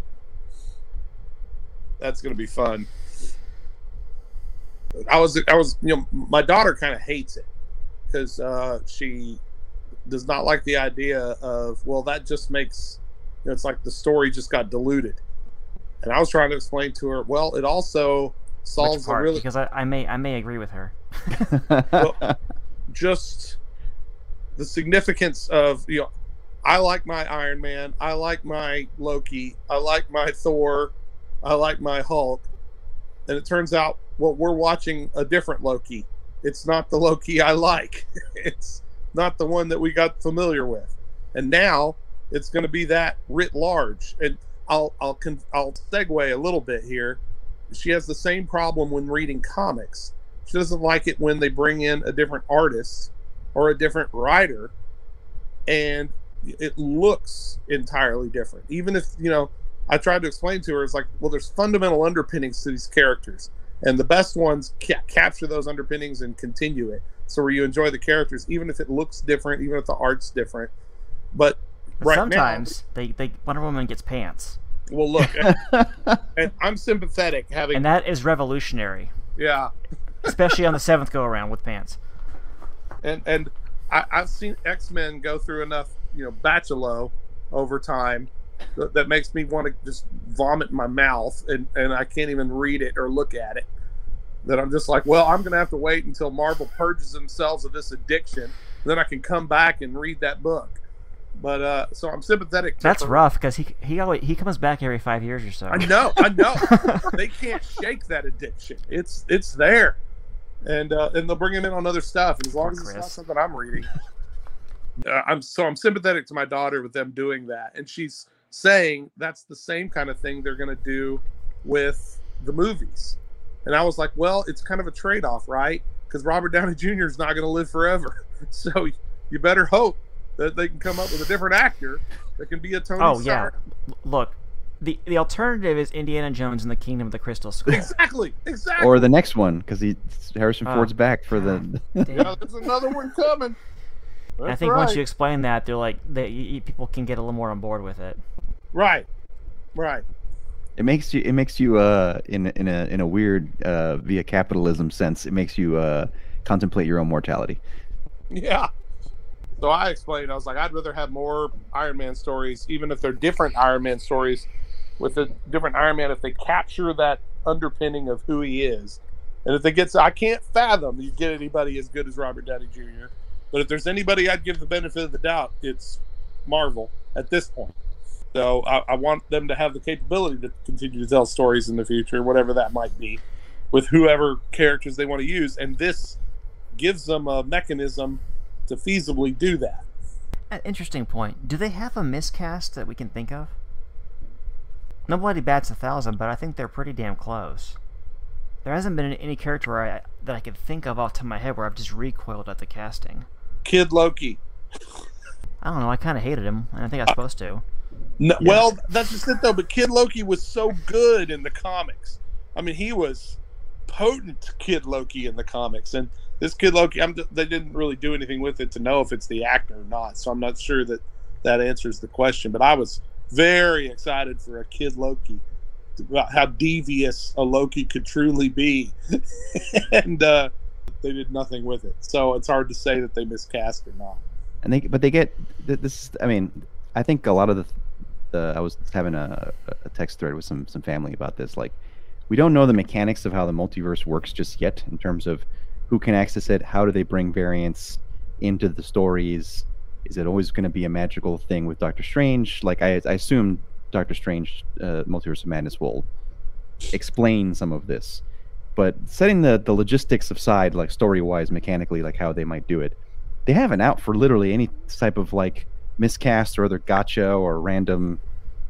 That's gonna be fun. I was I was you know my daughter kind of hates it because uh, she does not like the idea of well that just makes you know, it's like the story just got diluted, and I was trying to explain to her well it also solves a part? really Because I, I may I may agree with her. *laughs* just the significance of you know I like my Iron Man, I like my Loki, I like my Thor, I like my Hulk. And it turns out well we're watching a different Loki. It's not the Loki I like. *laughs* it's not the one that we got familiar with. And now it's going to be that writ large. And I'll I'll I'll segue a little bit here. She has the same problem when reading comics. She doesn't like it when they bring in a different artist or a different writer and it looks entirely different. Even if, you know, I tried to explain to her, it's like, well, there's fundamental underpinnings to these characters. And the best ones ca- capture those underpinnings and continue it. So where you enjoy the characters, even if it looks different, even if the art's different. But right sometimes they, they Wonder Woman gets pants, well, look, *laughs* and, and I'm sympathetic having, and that is revolutionary, yeah, especially on the seventh go around with pants. and and I, I've seen X Men go through enough, you know, bachelor over time that, that makes me want to just vomit in my mouth, and and I can't even read it or look at it. That I'm just like, well, I'm gonna have to wait until Marvel purges themselves of this addiction, then I can come back and read that book. But uh, so I'm sympathetic. To That's her. rough because he he always, he comes back every five years or so. I know, I know. *laughs* they can't shake that addiction. It's it's there, and uh, and they'll bring him in on other stuff. And as long Poor as it's not something I'm reading, *laughs* uh, I'm so I'm sympathetic to my daughter with them doing that, and she's saying that's the same kind of thing they're going to do with the movies. And I was like, well, it's kind of a trade off, right? Because Robert Downey Jr. is not going to live forever, *laughs* so you better hope that they can come up with a different actor that can be a Tony Oh, yeah. Look, the the alternative is Indiana Jones and the Kingdom of the Crystal Skull. Exactly, exactly. or the next one because he Harrison Oh, Ford's back for the. *laughs* Yeah, there's another one coming. And I That's think once you explain that, they're like, they, you, you- people can get a little more on board with it. right, right. It makes you. It makes you. Uh, in in a in a weird uh via capitalism sense, it makes you uh contemplate your own mortality. Yeah. So I explained, I was like, I'd rather have more Iron Man stories, even if they're different Iron Man stories, with a different Iron Man, if they capture that underpinning of who he is. And if they get, I can't fathom you get anybody as good as Robert Downey Jr. But if there's anybody I'd give the benefit of the doubt, it's Marvel at this point. So I, I want them to have the capability to continue to tell stories in the future, whatever that might be, with whoever characters they want to use. And this gives them a mechanism to feasibly do that. An interesting point. Do they have a miscast that we can think of? Nobody bats a thousand, but I think they're pretty damn close. There hasn't been any character I, that I could think of off the top of my head where I've just recoiled at the casting. Kid Loki. I don't know. I kind of hated him, and I think I was supposed to. No, Yeah. Well, that's just it though. But Kid Loki was so good in the comics. I mean, he was potent Kid Loki in the comics, and this Kid Loki, I'm, they didn't really do anything with it to know if it's the actor or not. So I'm not sure that that answers the question. But I was very excited for a Kid Loki, about how devious a Loki could truly be, *laughs* and uh, they did nothing with it. So it's hard to say that they miscast or not. and they but they get this i mean i think a lot of the the i was having a, a text thread with some some family about this like we don't know the mechanics of how the multiverse works just yet in terms of who can access it how do they bring variants into the stories is it always going to be a magical thing with doctor strange? Like i, I assume doctor strange uh, multiverse of madness will explain some of this But setting the the logistics aside, like story wise, mechanically, like how they might do it, they have an out for literally any type of like miscast or other gotcha or random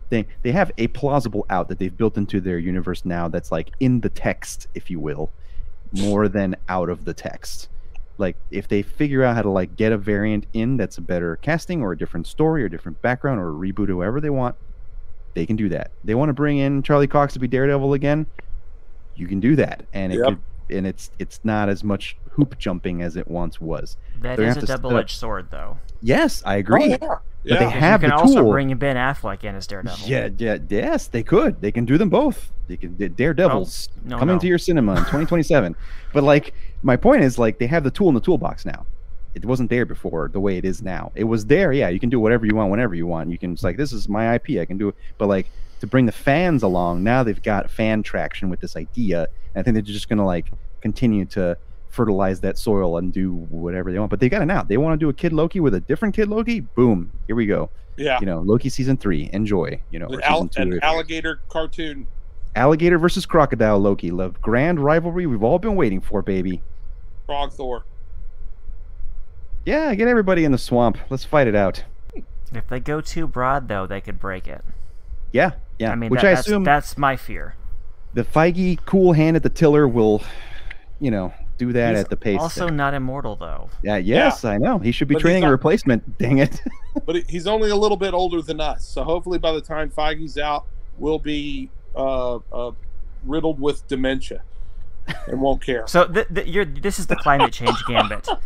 thing. They have a plausible out that they've built into their universe now that's like in the text, if you will, more than out of the text. Like if they figure out how to like get a variant in that's a better casting or a different story or different background or a reboot, whoever they want, they can do that. They want to bring in Charlie Cox to be Daredevil again, you can do that, and it Yep. could, and it's it's not as much hoop jumping as it once was. That They're is gonna a have to double-edged sword, though. Yes, I oh, agree. Oh, yeah. But yeah. they have you can the also tool. bring Ben Affleck in as Daredevil. Yeah, yeah, yes, they could. They can do them both. They can D- Daredevils oh, no, coming no. to your cinema in 2027. *laughs* but like, my point is, like, they have the tool in the toolbox now. It wasn't there before the way it is now. It was there, yeah. You can do whatever you want whenever you want. You can. It's like this is my IP. I can do it. But like to bring the fans along, now they've got fan traction with this idea. And I think they're just gonna like continue to fertilize that soil and do whatever they want. But they got it now. They want to do a Kid Loki with a different Kid Loki. Boom, here we go yeah. you know, Loki season three. Enjoy. You know, An, or al- season two. an alligator cartoon. alligator versus crocodile. Loki, Love grand rivalry we've all been waiting for, baby. Frog Thor. Yeah, get everybody in the swamp. Let's fight it out. If they go too broad, though, they could break it. Yeah, yeah. I mean, Which that- I that's, assume that's my fear. the Feige cool hand at the tiller will, you know, do that He's at the pace. also that- not immortal, though. yeah, yes, I know. He should be But he's training a replacement. *laughs* Dang it. But he's only a little bit older than us. So hopefully by the time Feige's out, we'll be uh, uh, riddled with dementia and won't care. So th- th- you're, this is the climate change gambit. *laughs*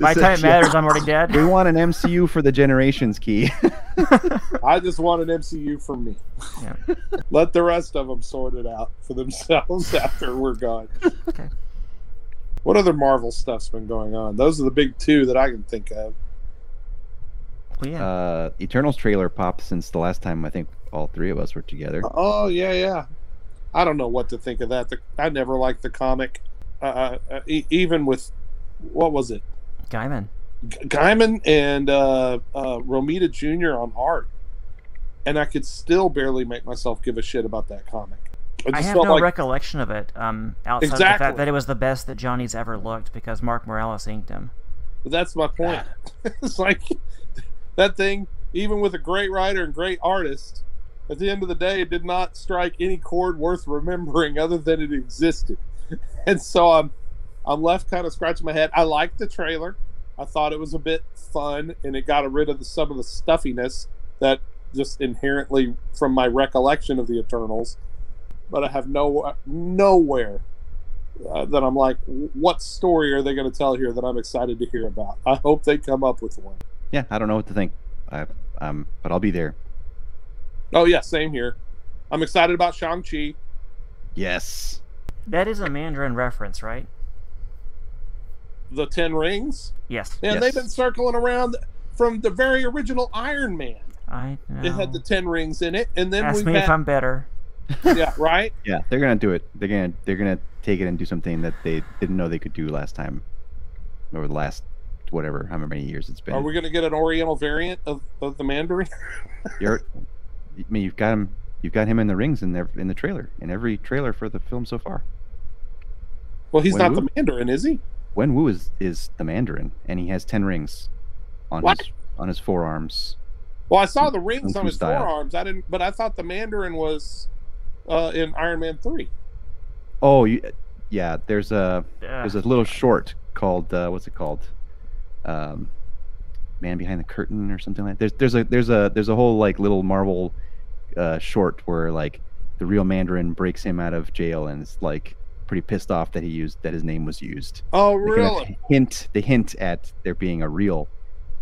By the time it matters, I'm already dead. *laughs* we want an MCU for the generations key. *laughs* I just want an MCU for me. Yeah. Let the rest of them sort it out for themselves *laughs* after we're gone. Okay. What other Marvel stuff's been going on? Those are the big two that I can think of. Well, yeah. uh, Eternals trailer popped since the last time I think all three of us were together. Oh yeah, yeah. I don't know what to think of that. The, I never liked the comic, uh, uh, e- even with what was it, Gaiman. G- Gaiman and uh, uh, Romita Jr. on art, and I could still barely make myself give a shit about that comic. I I have no like recollection of it, um, outside of the fact that it was the best that Johnny's ever looked because Mark Morales inked him. that's my point. *laughs* it's like that thing, even with a great writer and great artist, at the end of the day, it did not strike any chord worth remembering other than it existed. *laughs* And so I'm I'm left kind of scratching my head. I liked the trailer. I thought it was a bit fun and it got rid of the, some of the stuffiness that just inherently from my recollection of the Eternals. But I have no nowhere uh, that I'm like, what story are they going to tell here that I'm excited to hear about? I hope they come up with one. Yeah, I don't know what to think. I, um, but I'll be there. Oh yeah, same here. I'm excited about Shang Chi. Yes. That is a Mandarin reference, right? The Ten Rings. Yes. Man, Yes. they've been circling around from the very original Iron Man. I know. It had the ten rings in it, and then Ask we've me if had, I'm better. *laughs* yeah, right. Yeah, they're gonna do it. They're gonna they're gonna take it and do something that they didn't know they could do last time, or the last whatever, however many years it's been. Are we going to get an Oriental variant of, of the Mandarin? *laughs* You're, I mean, you've got him. You've got him in the rings in there in the trailer in every trailer for the film so far. Well, he's Wen not Wu? the Mandarin, is he? Wen Wu is is the Mandarin, and he has ten rings on What? his on his forearms. Well, I saw the rings on his style. forearms. I didn't, but I thought the Mandarin was uh, in Iron Man three. Oh, you, yeah. There's a Ugh. there's a little short called uh, what's it called? Um, Man Behind the Curtain or something like. There's there's a there's a there's a whole like little Marvel uh, short where like the real Mandarin breaks him out of jail and it's like pretty pissed off that he used that his name was used. Oh, They really? hint they hint at there being a real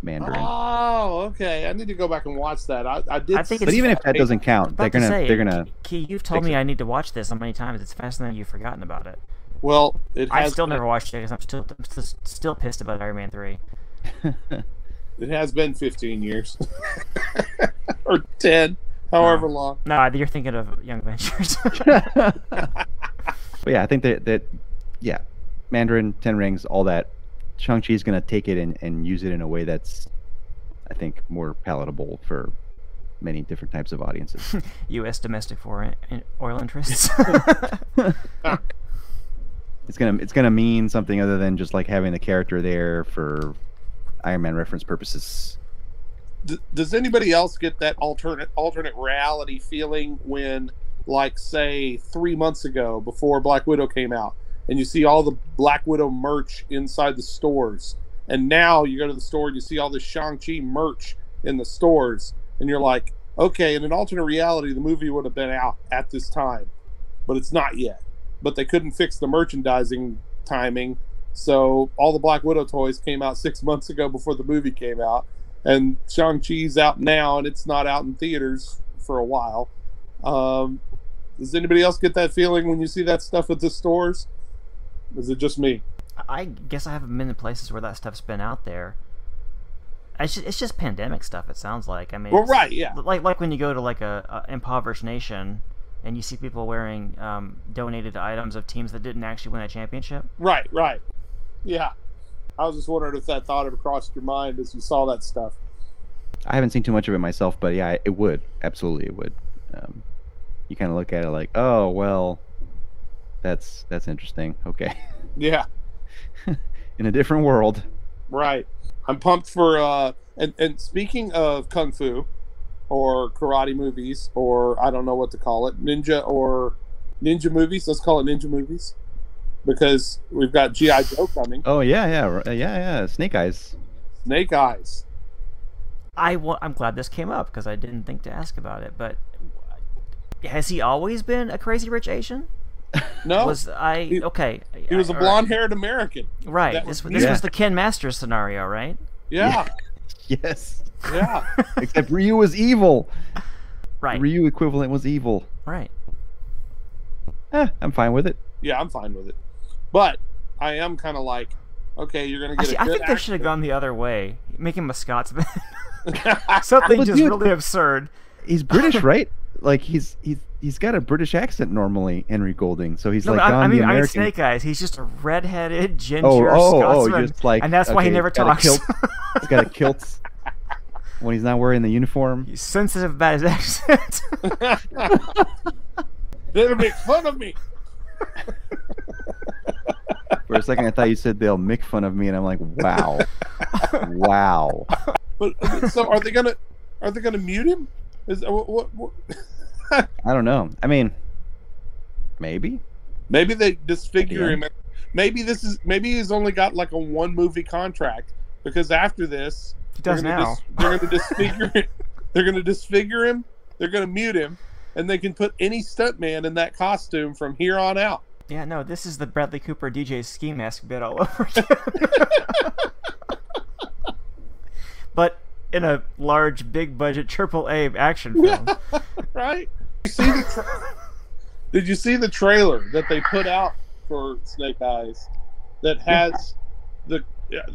Mandarin. Oh, okay. I need to go back and watch that. I, I did. I think but even if that doesn't count, they're gonna say, they're gonna Key, you've told me it. I need to watch this so many times. It's fascinating you've forgotten about it. Well, it I've still been- never watched it because I'm still, I'm still still pissed about Iron Man three. *laughs* It has been 15 years *laughs* or 10, however long. No, you're thinking of Young Avengers. *laughs* but yeah, I think that that yeah, Mandarin, Ten Rings, all that. Shang is gonna take it and, and use it in a way that's, I think, more palatable for many different types of audiences. *laughs* U.S. domestic foreign oil interests. *laughs* it's gonna it's gonna mean something other than just like having the character there for Iron Man reference purposes. D- does anybody else get that alternate alternate reality feeling when, like, say, three months ago before Black Widow came out, and you see all the Black Widow merch inside the stores, and now you go to the store and you see all this Shang Chi merch in the stores, and you're like, okay, in an alternate reality, the movie would have been out at this time, but it's not yet. But they couldn't fix the merchandising timing, so all the Black Widow toys came out six *laughs* months ago before the movie came out, and Shang Chi's out now, and it's not out in theaters for a while. Um, does anybody else get that feeling when you see that stuff at the stores? Is it just me? I guess I haven't been in places where that stuff's been out there. It's just, it's just pandemic stuff. It sounds like. I mean, Well, right, yeah. Like like when you go to like a, a impoverished nation and you see people wearing um, donated items of teams that didn't actually win a championship. Right, right. Yeah. I was just wondering if that thought had crossed your mind as you saw that stuff. I haven't seen too much of it myself, but yeah, it would absolutely it would. Um, you kind of look at it like, oh well, that's that's interesting. Okay, Yeah, *laughs* in a different world. right. I'm pumped for uh and, and speaking of kung fu or karate movies or I don't know what to call it, ninja or ninja movies, let's call it ninja movies. Because we've got G.I. Joe coming. Oh yeah, yeah, yeah, yeah. Snake Eyes. Snake Eyes. I wa- I'm glad this came up because I didn't think to ask about it. But has he always been a crazy rich Asian? No, Was I he- okay? he was a I- blonde haired American. Right. that This, was- this yeah. was the Ken Masters scenario, right? Yeah, Yes. yeah. *laughs* Except Ryu was evil. Right. Ryu equivalent was evil. Right. Eh, I'm fine with it. Yeah, I'm fine with it. But I am kind of like, okay, you're gonna get Actually, a I good think they should have gone the other way, make him a Scotsman. *laughs* Something just dude- really absurd. He's British, *laughs* right? Like he's he's he's got a British accent normally, Henry Golding. So he's No, like but I, gone I mean, the I mean, American. Snake Eyes. He's just a redheaded ginger oh, oh, oh, Scotsman, just like and that's why he never got talks. kilt. he's got a *laughs* kilt when he's not wearing the uniform. He's sensitive about his accent. *laughs* They'll make fun of me. *laughs* For a second, I thought you said they'll make fun of me, and I'm like, wow, wow. But so are they gonna are they gonna mute him? Is uh, what, what, what? *laughs* I don't know. I mean, maybe. maybe they disfigure him. Maybe this is maybe he's only got like a one movie contract because after this he they're does gonna now. dis- they're gonna *laughs* disfigure him. They're gonna disfigure him. They're gonna mute him, and they can put any stuntman in that costume from here on out. Yeah, no, this is the Bradley Cooper DJ ski mask bit all over again. *laughs* but in a large, big budget, triple A action film. *laughs* right? You see the tra- Did you see the trailer that they put out for Snake Eyes that has the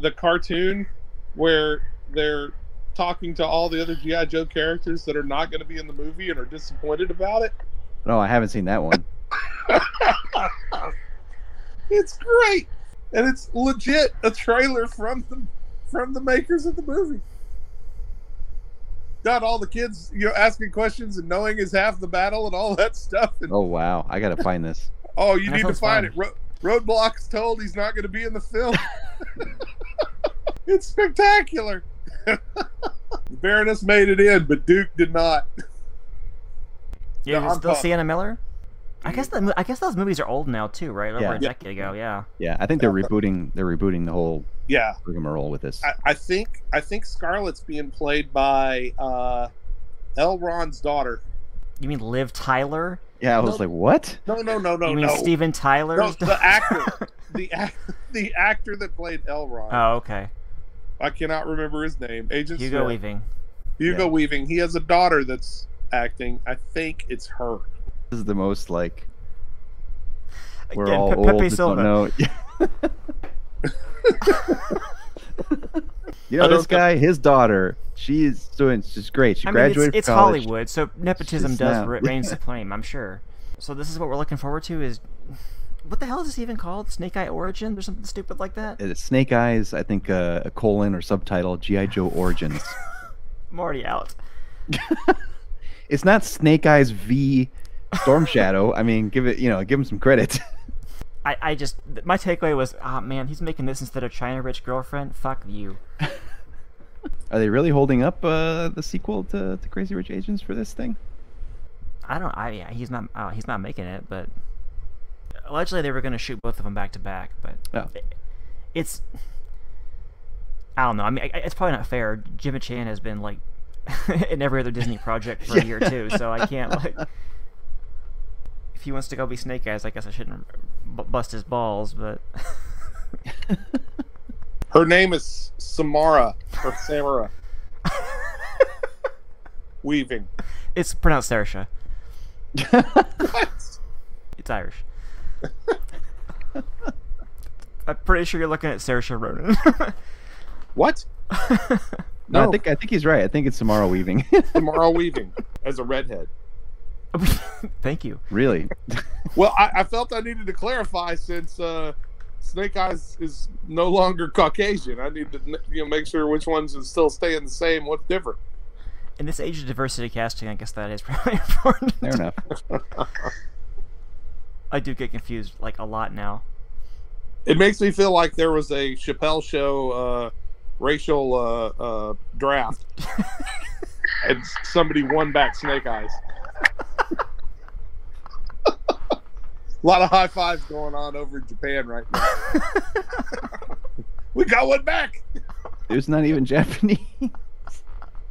the cartoon where they're talking to all the other GI Joe characters that are not going to be in the movie and are disappointed about it? No, I haven't seen that one. *laughs* It's great, and it's legit a trailer from the from the makers of the movie. Got all the kids, you know, asking questions and knowing is half the battle and all that stuff. And Oh wow, I gotta find this. *laughs* Oh, you That need to find fun. it. Ro- Roadblock's told he's not going to be in the film. *laughs* *laughs* it's spectacular. the Baroness made it in, but Duke did not. Yeah, No, is it still pumped. Sienna Miller? I guess that I guess those movies are old now too, right? Over Yeah. a Yeah. decade ago, yeah. Yeah, I think they're rebooting. They're rebooting the whole Yeah, rigmarole with this. I, I think I think Scarlett's being played by uh, Elrond's daughter. You mean Liv Tyler? Yeah, I was No. like, what? No, no, no, no, you mean no. Steven Tyler? No, the actor, *laughs* the ac- the actor that played Elron. oh, okay. I cannot remember his name. Agent Hugo Smith. Weaving. Hugo Yeah. Weaving. He has a daughter that's acting. I think it's her. This is the most like we're Again, all Pe- old. Pepe that Silvia. Don't know. *laughs* *laughs* you know this don't guy, his daughter. She's doing. She's great. She I mean, it's, graduated it's from college. Hollywood, so nepotism She's does not- re- reign supreme, I'm sure. So this is what we're looking forward to is what the hell is this even called? Snake Eye Origin or something stupid like that? Uh, Snake Eyes. I think uh, a colon or subtitle. GI Joe Origins. *laughs* I'm already out. it's not Snake Eyes v Storm Shadow. I mean, give it. You know, give him some credit. *laughs* I, I just my takeaway was, ah man, he's making this instead of China Rich Girlfriend. Fuck you. *laughs* Are they really holding up uh, the sequel to, to Crazy Rich Asians for this thing? I don't. I yeah, he's not. Uh, he's not making it, but allegedly they were going to shoot both of them back to back. But Oh. it- it's. I don't know. I mean, I- it's probably not fair. Gemma Chan has been like *laughs* in every other Disney project for a year too, so I can't like. If he wants to go be Snake Eyes, I guess I shouldn't b- bust his balls, but *laughs* Her name is Samara or Samara Weaving. it's pronounced Saoirse. What? *laughs* It's Irish. *laughs* I'm pretty sure you're looking at Saoirse Ronan. What? No, No, I think I think he's right. I think it's Samara Weaving. Samara Weaving as a redhead. *laughs* Thank you. really? *laughs* Well, I, I felt I needed to clarify since uh, Snake Eyes is no longer Caucasian. I need to you know make sure which ones is still staying the same. What's different? In this age of diversity casting, I guess that is *laughs* probably important. Fair enough. I do get confused like a lot now. It makes me feel like there was a Chappelle show uh, racial uh, uh, draft, and somebody won back Snake Eyes. A *laughs* lot of high fives going on over in Japan right now. we got one back. It's not even *laughs* Japanese.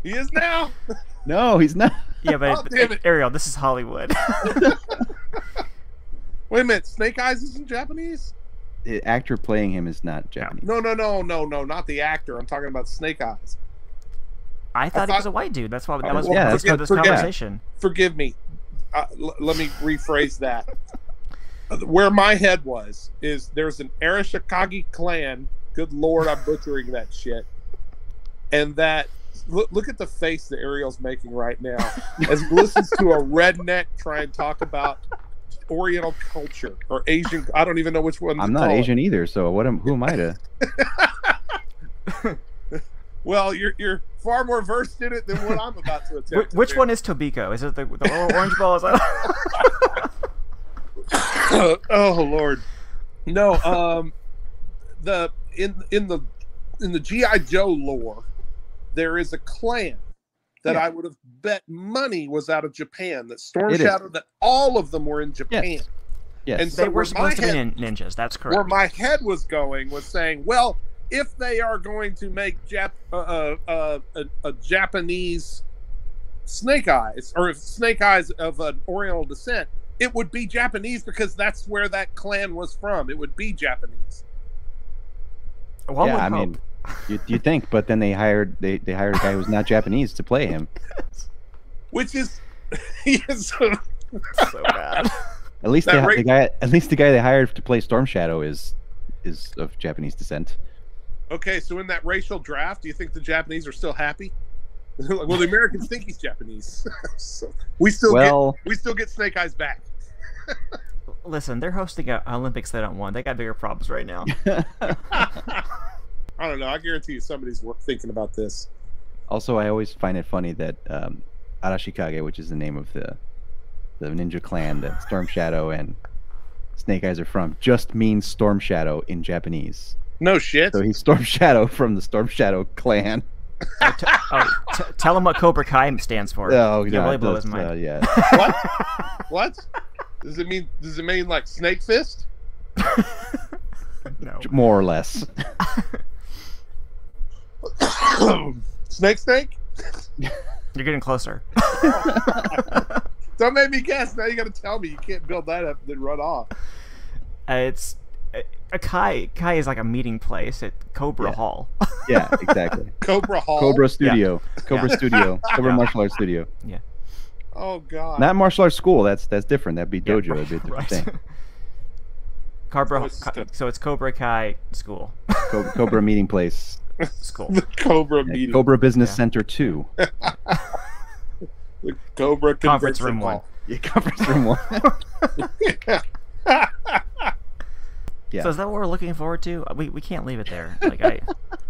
He is now. *laughs* No, he's not. Yeah, but Oh, damn it. Ariel, this is Hollywood. Wait a minute, Snake Eyes isn't Japanese? The actor playing him is not Japanese. No, no, no, no, no, not the actor. I'm talking about Snake Eyes. I thought he thought- was a white dude. That's why that Oh, was yeah, that's forget- this forget. conversation. Forgive me. Uh, l- let me rephrase that. Uh, Where my head was is there's an Arashikage clan. Good lord, I'm butchering that shit. And that look, look at the face that Ariel's making right now as he listens to a redneck try and talk about Oriental culture or Asian. I don't even know which one. I'm not call it. Asian either, so what am who am I to? *laughs* Well, you're you're far more versed in it than what I'm about to Wh- attempt. to which do. one is Tobiko? Is it the, the orange ball? Is that... *laughs* *laughs* *coughs* oh Lord, no. Um, the in in the in the GI Joe lore, there is a clan that Yeah. I would have bet money was out of Japan. That Storm It is. Shadow. That all of them were in Japan. Yes. Yes. And they so were where supposed to my be head- ninjas. That's correct. Where my head was going was saying, well, if they are going to make Jap- uh, uh, uh, a, a Japanese Snake Eyes, or if Snake Eyes of an Oriental descent, it would be Japanese because that's where that clan was from. It would be Japanese. One yeah, I hope. mean, you you think, but then they hired they, they hired a guy who's not Japanese to play him. *laughs* Which is, *laughs* yes, so bad. *laughs* At least That they, ra- the guy at least the guy they hired to play Storm Shadow is is of Japanese descent. okay. So in that racial draft, do you think the Japanese are still happy? *laughs* well, the Americans think he's Japanese, *laughs* so we still Well, get we still get Snake Eyes back. *laughs* Listen, they're hosting a Olympics they don't want. They got bigger problems right now. I don't know. I guarantee you somebody's thinking about this. also I always find it funny that um, Arashikage, which is the name of the the ninja clan that Storm Shadow and Snake Eyes are from, just means Storm Shadow in Japanese. No shit. So he's Storm Shadow from the Storm Shadow clan. Oh, t- oh, t- tell him what Cobra Kai stands for. Oh, You no, really it blew his mind. uh, yeah. *laughs* what? *laughs* What? Does it mean? Does it mean like snake fist? no. *laughs* More or less. *coughs* snake snake? You're getting closer. Don't make me guess. Now you got to tell me. You can't build that up and then run off. Uh, it's a Kai. Kai is like a meeting place at Cobra Yeah. Hall. *laughs* Yeah, exactly. *laughs* Cobra Hall. Cobra Studio. Cobra Yeah. *laughs* Studio. Cobra Yeah. Martial Arts Studio. Yeah. Oh god. Not martial arts school. That's that's different. That'd be Yeah, dojo. right, It'd be a different right. thing. Cobra. Oh, so it's so it's Cobra Kai school. Cobra, Cobra meeting place. School. the Cobra Yeah, meeting. Cobra Business Yeah. Center Two. The Cobra Conference convention room one. Yeah, conference room one. Yeah. So is that what we're looking forward to? We we can't leave it there. Like I,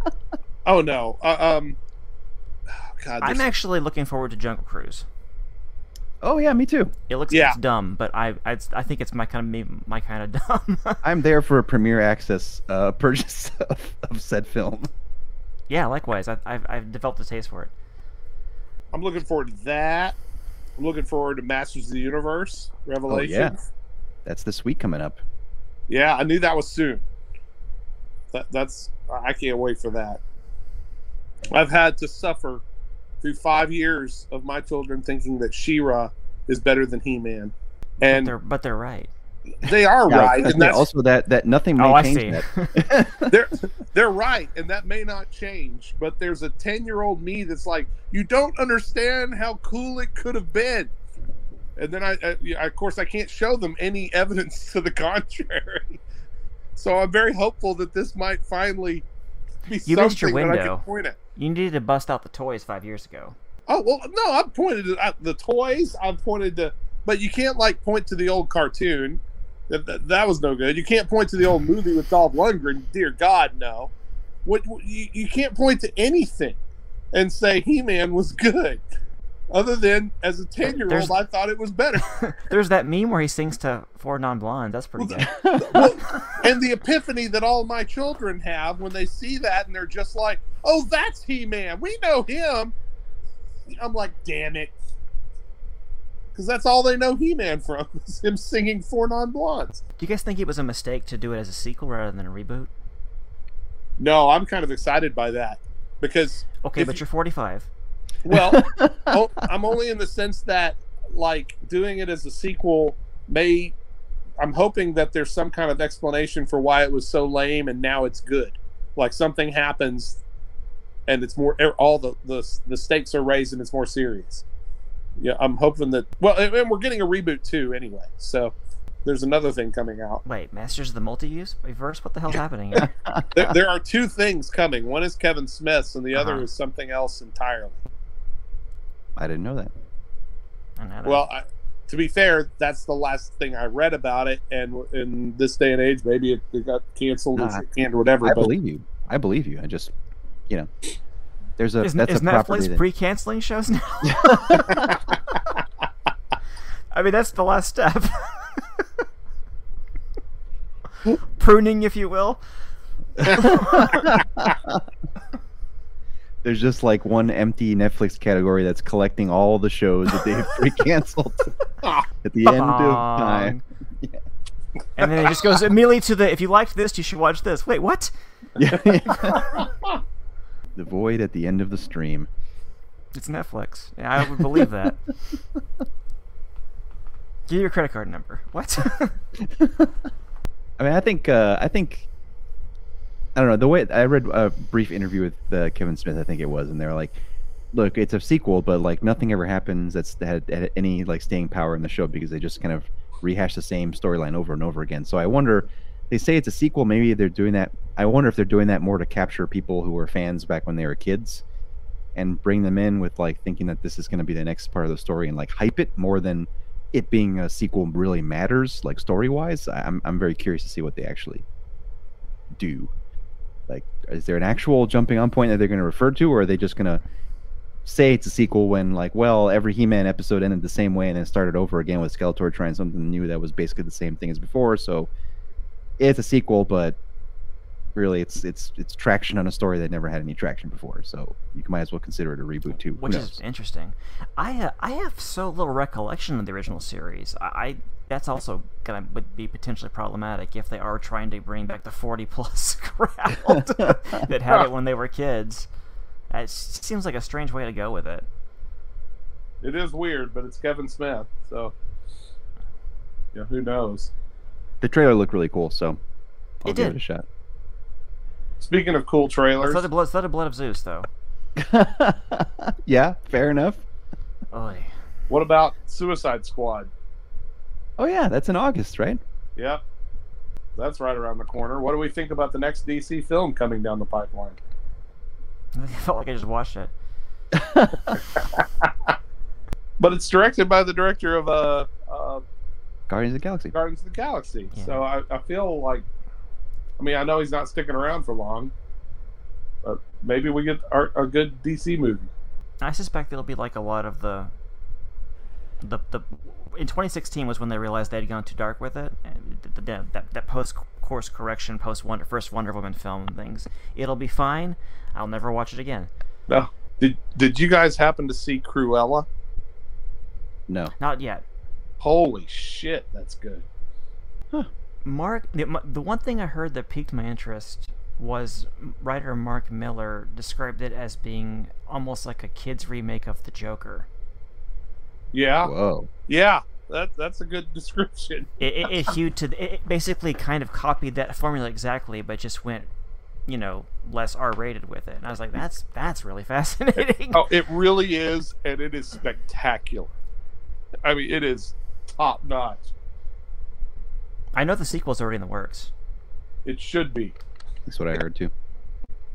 *laughs* oh no. Uh, um. oh, *sighs* God. I'm actually looking forward to Jungle Cruise. Oh yeah, me too. It looks Yeah. it's dumb, but I I, I think it's my kind of my kind of *laughs* dumb. I'm there for a premiere access uh, *laughs* purchase of, of said film. yeah, likewise. I, I've I've developed a taste for it. I'm looking forward to that. I'm looking forward to Masters of the Universe Revelations. That's this week coming up. Yeah, I knew that was soon. That, that's I can't wait for that. I've had to suffer through five years of my children thinking that She-Ra is better than He-Man, But and they're but they're right. they are Yeah, right, and *laughs* that's also that that nothing may Oh, I change see. that. *laughs* they're they're right, and that may not change. But there's a ten year old me that's like, you don't understand how cool it could have been. And then I, I, yeah, of course, I can't show them any *laughs* evidence to the contrary. So I'm very hopeful that this might finally be You missed your something that I can window. point at. You needed to bust out the toys five years ago. Oh well, no, I've pointed at the toys. I've pointed to, but you can't like point to the old cartoon. That, that, that was no good. You can't point to the old movie with Dolph Lundgren. Dear God, no. What, you, you can't point to anything and say He-Man was good, other than as a ten-year-old, I thought it was better. *laughs* There's that meme where he sings to Four Non Blondes. That's pretty good. *laughs* and the epiphany that all my children have when they see that and they're just like, "Oh, that's He-Man. We know him." I'm like, "Damn it." Because that's all they know He-Man from *laughs* is him singing Four Non-Blondes. Do you guys think it was a mistake to do it as a sequel rather than a reboot? No, I'm kind of excited by that because, Okay, but you're 45. Well, *laughs* I'm only in the sense that like doing it as a sequel may. I'm hoping that there's some kind of explanation for why it was so lame and now it's good. Like something happens, and it's more er, all the the the stakes are raised and it's more serious. Yeah, I'm hoping that. Well, and we're getting a reboot too, anyway. So there's another thing coming out. Wait, Masters of the Multi-Use Reverse? What the hell's *laughs* happening here? There, there are two things coming. One is Kevin Smith's, and the other Uh-huh. is something else entirely. I didn't know that. I know that. Well, I, to be fair, that's the last thing I read about it, and in this day and age, maybe it, it got canceled or Nah, canned or whatever. I but believe you. I believe you. I just, you know, there's a is, that's is a property Netflix that, pre-canceling shows now? *laughs* I mean, that's the last step. *laughs* Pruning, if you will. *laughs* there's just like one empty Netflix category that's collecting all the shows that they've *laughs* pre-canceled *laughs* at the end of time. And then it just goes immediately to the if you liked this, you should watch this. Wait, what? Yeah. *laughs* the void at the end of the stream. It's Netflix. Yeah, I would believe that. Give your credit card number. What? I mean, I think, uh, I think, I don't know. The way I read a brief interview with uh, Kevin Smith, I think it was, and they're like, "Look, it's a sequel, but like nothing ever happens that's had, had any like staying power in the show because they just kind of rehash the same storyline over and over again." So I wonder. They say it's a sequel. Maybe they're doing that. I wonder if they're doing that more to capture people who were fans back when they were kids, and bring them in with like thinking that this is going to be the next part of the story and like hype it more than it being a sequel really matters, like story wise. I'm I'm very curious to see what they actually do. Like, is there an actual jumping on point that they're going to refer to, or are they just going to say it's a sequel when, like, well, every He-Man episode ended the same way and then started over again with Skeletor trying something new that was basically the same thing as before? So it's a sequel, but really, it's it's it's traction on a story that never had any traction before. So you might as well consider it a reboot too. Which is interesting. I uh, I have so little recollection of the original series. I, I that's also gonna would be potentially problematic if they are trying to bring back the forty plus *laughs* crowd *laughs* that had it when they were kids. It seems like a strange way to go with it. it is weird, but it's Kevin Smith, so yeah, who knows? The trailer looked really cool, so I'll It give did. it a shot. Speaking of cool Let's trailers, let the blood, let's let the blood of Zeus though. *laughs* yeah, fair enough. Oy. what about Suicide Squad? Oh yeah, that's in August, right? Yep, that's right around the corner. What do we think about the next DC film coming down the pipeline? *laughs* I felt like I just watched it. *laughs* *laughs* But it's directed by the director of uh, uh, Guardians of the Galaxy. Guardians of the Galaxy. Yeah. So I, I feel like, I mean, I know he's not sticking around for long, but maybe we get our, a good DC movie. I suspect it'll be like a lot of the the the in 2016 was when they realized they had gone too dark with it. And the, the, that that post course correction, post Wonder, first Wonder Woman film and things. It'll be fine. I'll never watch it again. No. Did Did you guys happen to see Cruella? No. Not yet. Holy shit, that's good. Mark, the, the one thing I heard that piqued my interest was writer Mark Miller described it as being almost like a kid's remake of the Joker. Yeah, Whoa. yeah. That that's a good *laughs* description. It, it, it hewed to the, it basically kind of copied that formula exactly, but just went, you know, less R-rated with it. And I was like, that's that's really *laughs* fascinating. Oh, it really is, and it is spectacular. I mean, it is top notch. I know the sequel's already in the works. It should be. That's what I heard too.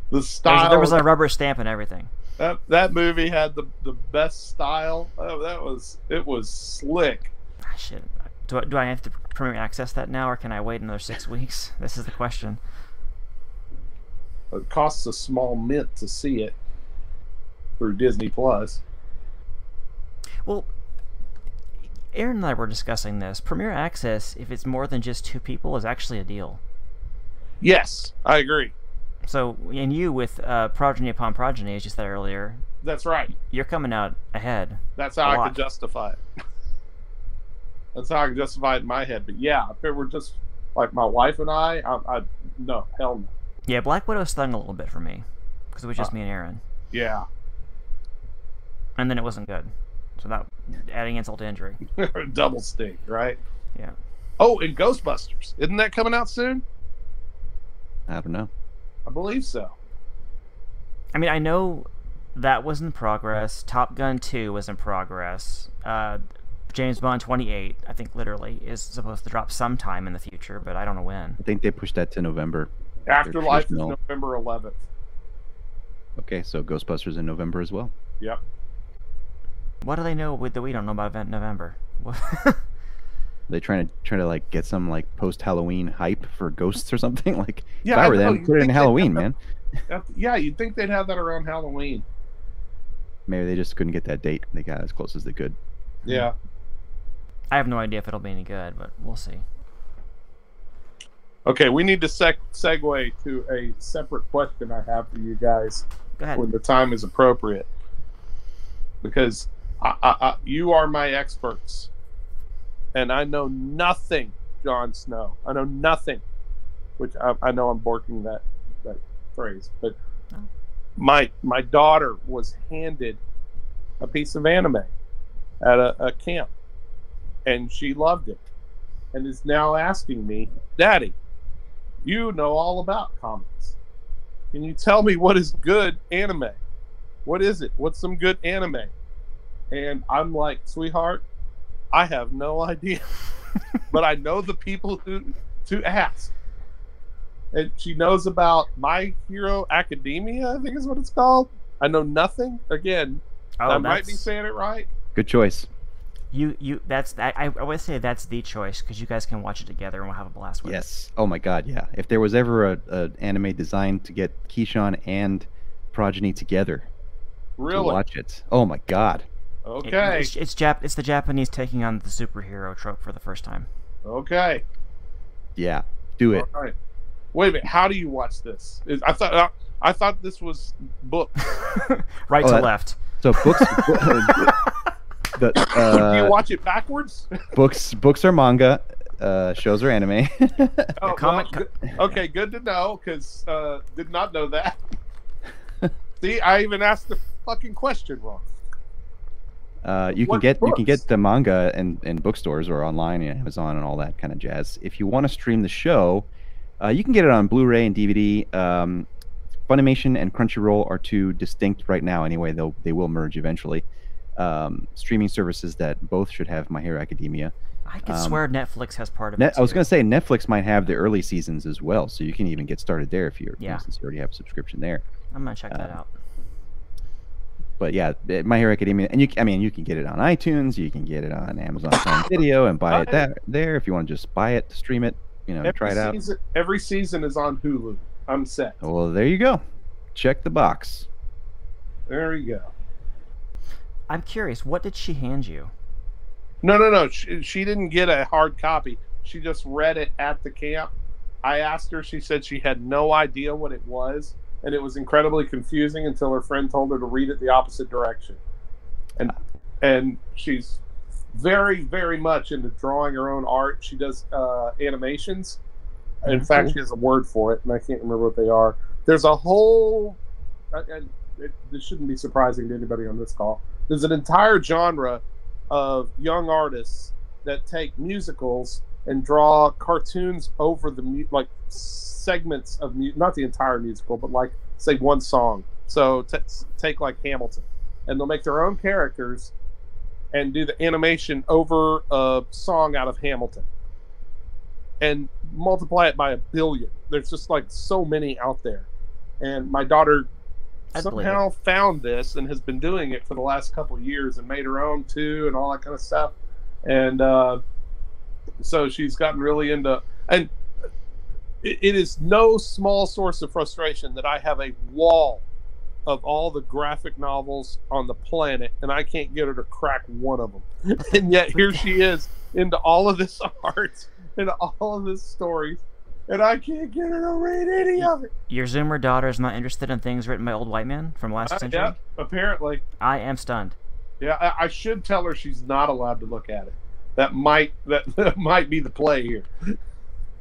The There's, style. there was a rubber stamp and everything. That that movie had the the best style. Oh, that was it was slick. Ah, shit. Do I, do I have to premiere access that now, or can I wait another six *laughs* weeks? This is the question. It costs a small mint to see it through Disney Plus. Well, Aaron and I were discussing this. Premiere access, if it's more than just two people, is actually a deal. Yes, I agree. So, and you with uh, Progeny upon Progeny, as you said earlier, That's right. you're coming out ahead. That's how I lot. could justify it. *laughs* That's how I could justify it in my head. But yeah, if it were just like my wife and I, I, I no, hell no. Yeah, Black Widow stung a little bit for me because it was just Uh. me and Aaron, Yeah, and then it wasn't good. So that adding insult to injury. *laughs* double stink, right? Yeah. Oh, and Ghostbusters, isn't that coming out soon? I don't know. I believe so. I mean, I know that was in progress. Top Gun 2 was in progress. Uh, James Bond 28, I think literally, is supposed to drop sometime in the future, but I don't know when. I think they pushed that to November. Afterlife is. November 11th. Okay, so Ghostbusters in November as well. Yep. What do they know that we don't know about event November? *laughs* *laughs* What- They trying to try to like get some like post Halloween hype for ghosts or something. *laughs* Like Yeah, if I I were know, them, you'd put it in Halloween, man. That- yeah, you'd think they'd have that around Halloween. Maybe they just couldn't get that date. They got as close as they could. Yeah. I have no idea if it'll be any good, but we'll see. Okay, we need to sec- segue to a separate question I have for you guys Go ahead. when the time is appropriate, because I, I, I, you are my experts, and I know nothing, Jon Snow. I know nothing, which I, I know I'm borking that that phrase, but No. my my daughter was handed a piece of anime at a, a camp, and she loved it, and is now asking me, Daddy, you know all about comics. Can you tell me what is good anime? What is it? What's some good anime? And I'm like, sweetheart, I have no idea. but I know the people who to ask. And she knows about My Hero Academia, I think is what it's called. I know nothing. Again, oh, I might be saying it right. Good choice. You you that's I I I would say that's the choice because you guys can watch it together and we'll have a blast with it. Yes. Oh my God. Yeah. If there was ever a, a anime designed to get Keyshawn and Progeny together to Really? watch it, oh my God. It- Okay. it's, it's Jap it's the Japanese taking on the superhero trope for the first time. Okay. Yeah. Do it. All right. Wait a minute. How do you watch this? Is, I thought uh, I thought this was book. *laughs* right Oh, to that- left. So books. *laughs* the, *laughs* do uh, you watch it backwards? books. Books are manga. Uh, shows are anime. Oh, comic- well, good- okay, good to know because uh, did not know that. See, I even asked the fucking question wrong. Uh, you can What get you can get the manga in, in bookstores or online and Amazon and all that kind of jazz. If you want to stream the show, uh, you can get it on Blu-ray and DVD. Um, Funimation and Crunchyroll are two distinct right now. Anyway, they'll they will merge eventually. Um, streaming services that both should have My Hero Academia. I could Um, swear Netflix has part of Net, it. I was going to say Netflix might have the early seasons as well, so you can even get started there if you're Yeah. since you already have a subscription there. I'm gonna check that uh, out. But yeah, eh, My Hero Academia, and you I mean you can get it on iTunes, you can get it on Amazon Prime *coughs* Video, and buy it Right. that there if you want to just buy it, stream it, you know, Every try it out. season, every season is on Hulu. I'm set. Well, there you go. Check the box. There you go. I'm curious. What did she hand you? No, no, no. She, she didn't get a hard copy. She just read it at the camp. I asked her. She said she had no idea what it was, and it was incredibly confusing until her friend told her to read it the opposite direction. And and she's very, very much into drawing her own art. She does uh, animations. In Mhm. fact, she has a word for it, and I can't remember what they are. There's a whole. uh, And it, this shouldn't be surprising to anybody on this call. There's an entire genre of young artists that take musicals and draw cartoons over the mu- like segments of mu- not the entire musical, but like say one song. So t- take like Hamilton, and they'll make their own characters and do the animation over a song out of Hamilton and multiply it by a billion. There's just like so many out there. And my daughter I somehow found this and has been doing it for the last couple of years and made her own too and all that kind of stuff. And uh, so she's gotten really into and it, it is no small source of frustration that I have a wall of all the graphic novels on the planet and I can't get her to crack one of them. *laughs* and yet here she is into all of this *laughs* art and all of this stories and I can't get her to read any of it. Your Zoomer daughter is not interested in things written by old white men from last Uh, century. yeah, apparently. I am stunned. Yeah, I, I should tell her she's not allowed to look at it. That might that, *laughs* that might be the play here.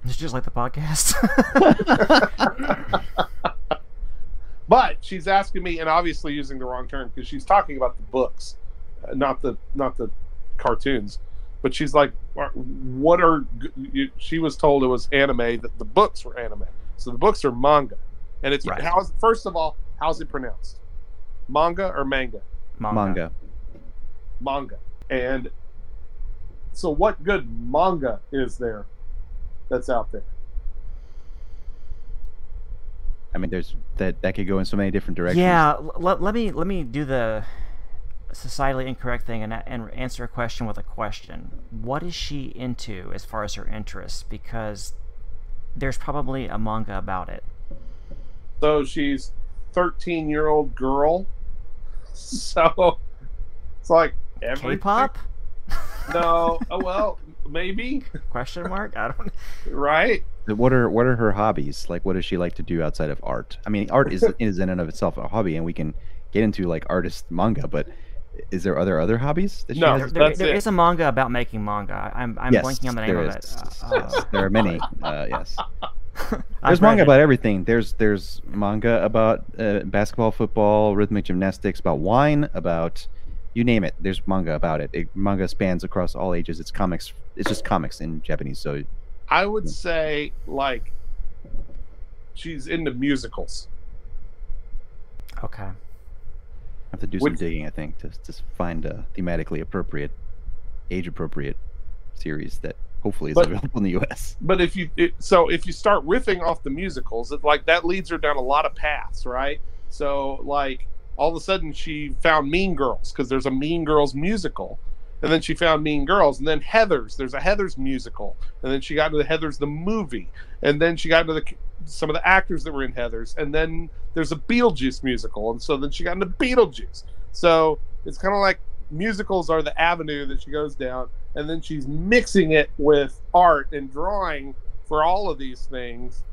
It's just like the podcast. *laughs* But she's asking me, and obviously using the wrong term because she's talking about the books, uh, not the not the cartoons. But she's like, "What- "What are?" She was told it was anime. That the books were anime. So the books are manga, and it's Right. how's first of all, how's it pronounced? Manga or manga? Manga. Manga. And so, what good manga is there that's out there? I mean, there's that that could go in so many different directions. Yeah, l- let, let me let me do the societally incorrect thing and, and answer a question with a question. What is she into as far as her interests? Because there's probably a manga about it. So she's 13 year old girl. *laughs* So it's like every K-pop? No, oh well, maybe Question *laughs* mark? I don't. right. What are what are her hobbies? Like, what does she like to do outside of art? I mean, art is is in and of itself a hobby, and we can get into like artist manga. But is there other other hobbies that she No, There, has? there, that's there it. is a manga about making manga. I- I'm I'm yes, blanking on the name there of is. it. Uh, Yes, *laughs* there are many. *laughs* Uh, yes, I've there's manga it. about everything. There's there's manga about uh, basketball, football, rhythmic gymnastics, about wine, about you name it. There's manga about it. it. Manga spans across all ages. It's comics. It's just comics in Japanese. So I would say like she's into musicals. Okay. I have to do some Would- digging, I think, to to find a thematically appropriate, age appropriate series that hopefully is But- available in the U.S. But if you it, so if you start riffing off the musicals, it, like that leads her down a lot of paths, right? So like all of a sudden she found Mean Girls because there's a Mean Girls musical, and then she found Mean Girls, and then Heather's. There's a Heather's musical, and then she got into the Heather's the movie, and then she got into the some of the actors that were in Heather's, and then there's a Beetlejuice musical, and so then she got into Beetlejuice. So it's kind of like musicals are the avenue that she goes down, and then she's mixing it with art and drawing for all of these things.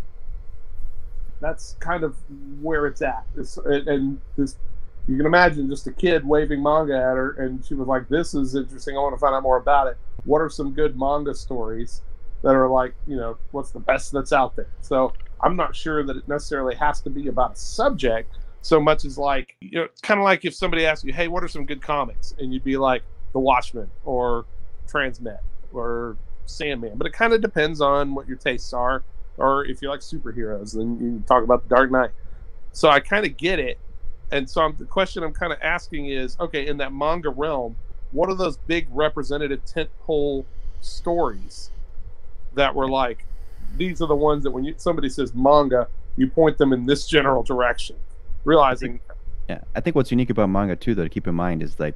That's kind of where it's at. It's, and this, you can imagine just a kid waving manga at her, and she was like, "This is interesting. I want to find out more about it. What are some good manga stories that are like, you know, what's the best that's out there?" So I'm not sure that it necessarily has to be about a subject so much as like, you know, kind of like if somebody asks you, "Hey, what are some good comics?" and you'd be like, "The Watchmen" or Transmet or Sandman. But it kind of depends on what your tastes are, or if you like superheroes, then you talk about the Dark Knight. So I kind of get it, and so I'm, the question I'm kind of asking is, okay, in that manga realm, what are those big representative tentpole stories that were like? These are the ones that when you, somebody says manga, you point them in this general direction, realizing Yeah, I think what's unique about manga too, though, to keep in mind is that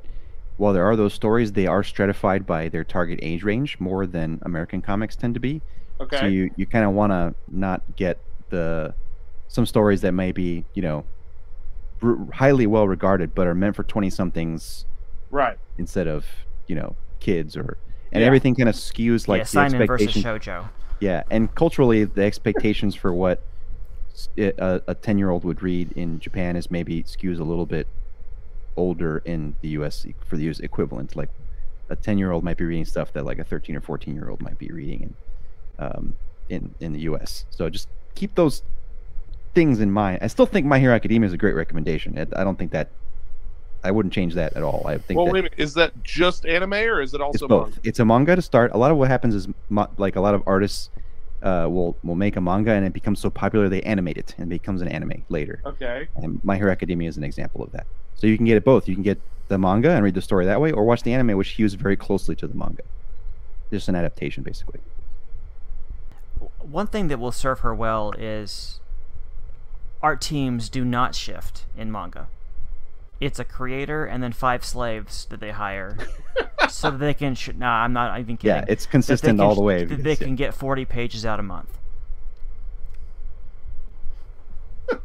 while there are those stories, they are stratified by their target age range more than American comics tend to be. Okay, So you you kind of want to not get the some stories that may be you know r- highly well regarded but are meant for 20 somethings right. instead of you know kids or and Yeah. everything kind of skews like yeah, the Simon versus expectation Shoujo. yeah and culturally the expectations for what a 10 year old would read in japan is maybe skews a little bit older in the us for the us equivalent like a 10 year old might be reading stuff that like a 13 or 14 year old might be reading in um in in the us so just keep those things in mind i still think my hero academia is a great recommendation i I don't think that i wouldn't change that at all i think Well, that wait a minute. Is that just anime or is it also it's both. manga? It's a manga to start. A lot of what happens is mo- like a lot of artists uh, will will make a manga and it becomes so popular they animate it and it becomes an anime later. Okay. And My Hero Academia is an example of that. So you can get it both. You can get the manga and read the story that way, or watch the anime, which hews very closely to the manga. Just an adaptation, basically. One thing that will serve her well is art teams do not shift in manga. It's a creator and then five slaves that they hire, *laughs* so that they can. Sh- nah, I'm not even kidding. Yeah, it's consistent can all the way. that because, they yeah. can get 40 pages out a month. *laughs*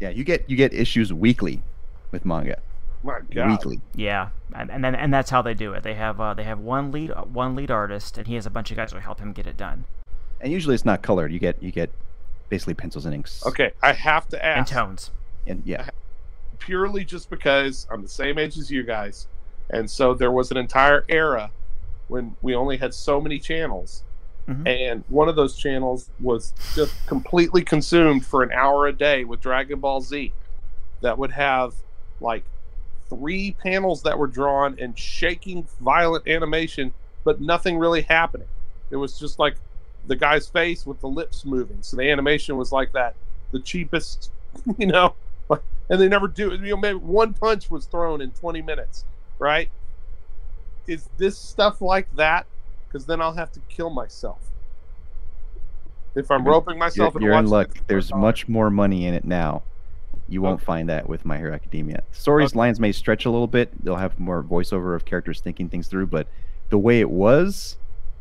yeah, you get you get issues weekly with manga. My God. Weekly. Yeah, and and then and that's how they do it. They have uh, they have one lead one lead artist, and he has a bunch of guys who help him get it done. And usually it's not colored. You get you get basically pencils and inks. Okay, I have to And ask tones. And yeah. purely just because I'm the same age as you guys, and so there was an entire era when we only had so many channels, Mhm. and one of those channels was just completely consumed for an hour a day with Dragon Ball Z, that would have like three panels that were drawn and shaking violent animation, but nothing really happening. It was just like the guy's face with the lips moving. So the animation was like that, the cheapest, *laughs* you know, and they never do. You know, maybe one punch was thrown in 20 minutes, right? Is this stuff like that? Because then I'll have to kill myself. If I'm You're- roping You're, myself you're in luck. There's much more money in it now. You won't Okay. find that with My Hero Academia. Stories Okay. lines may stretch a little bit. They'll have more voiceover of characters thinking things through, but the way it was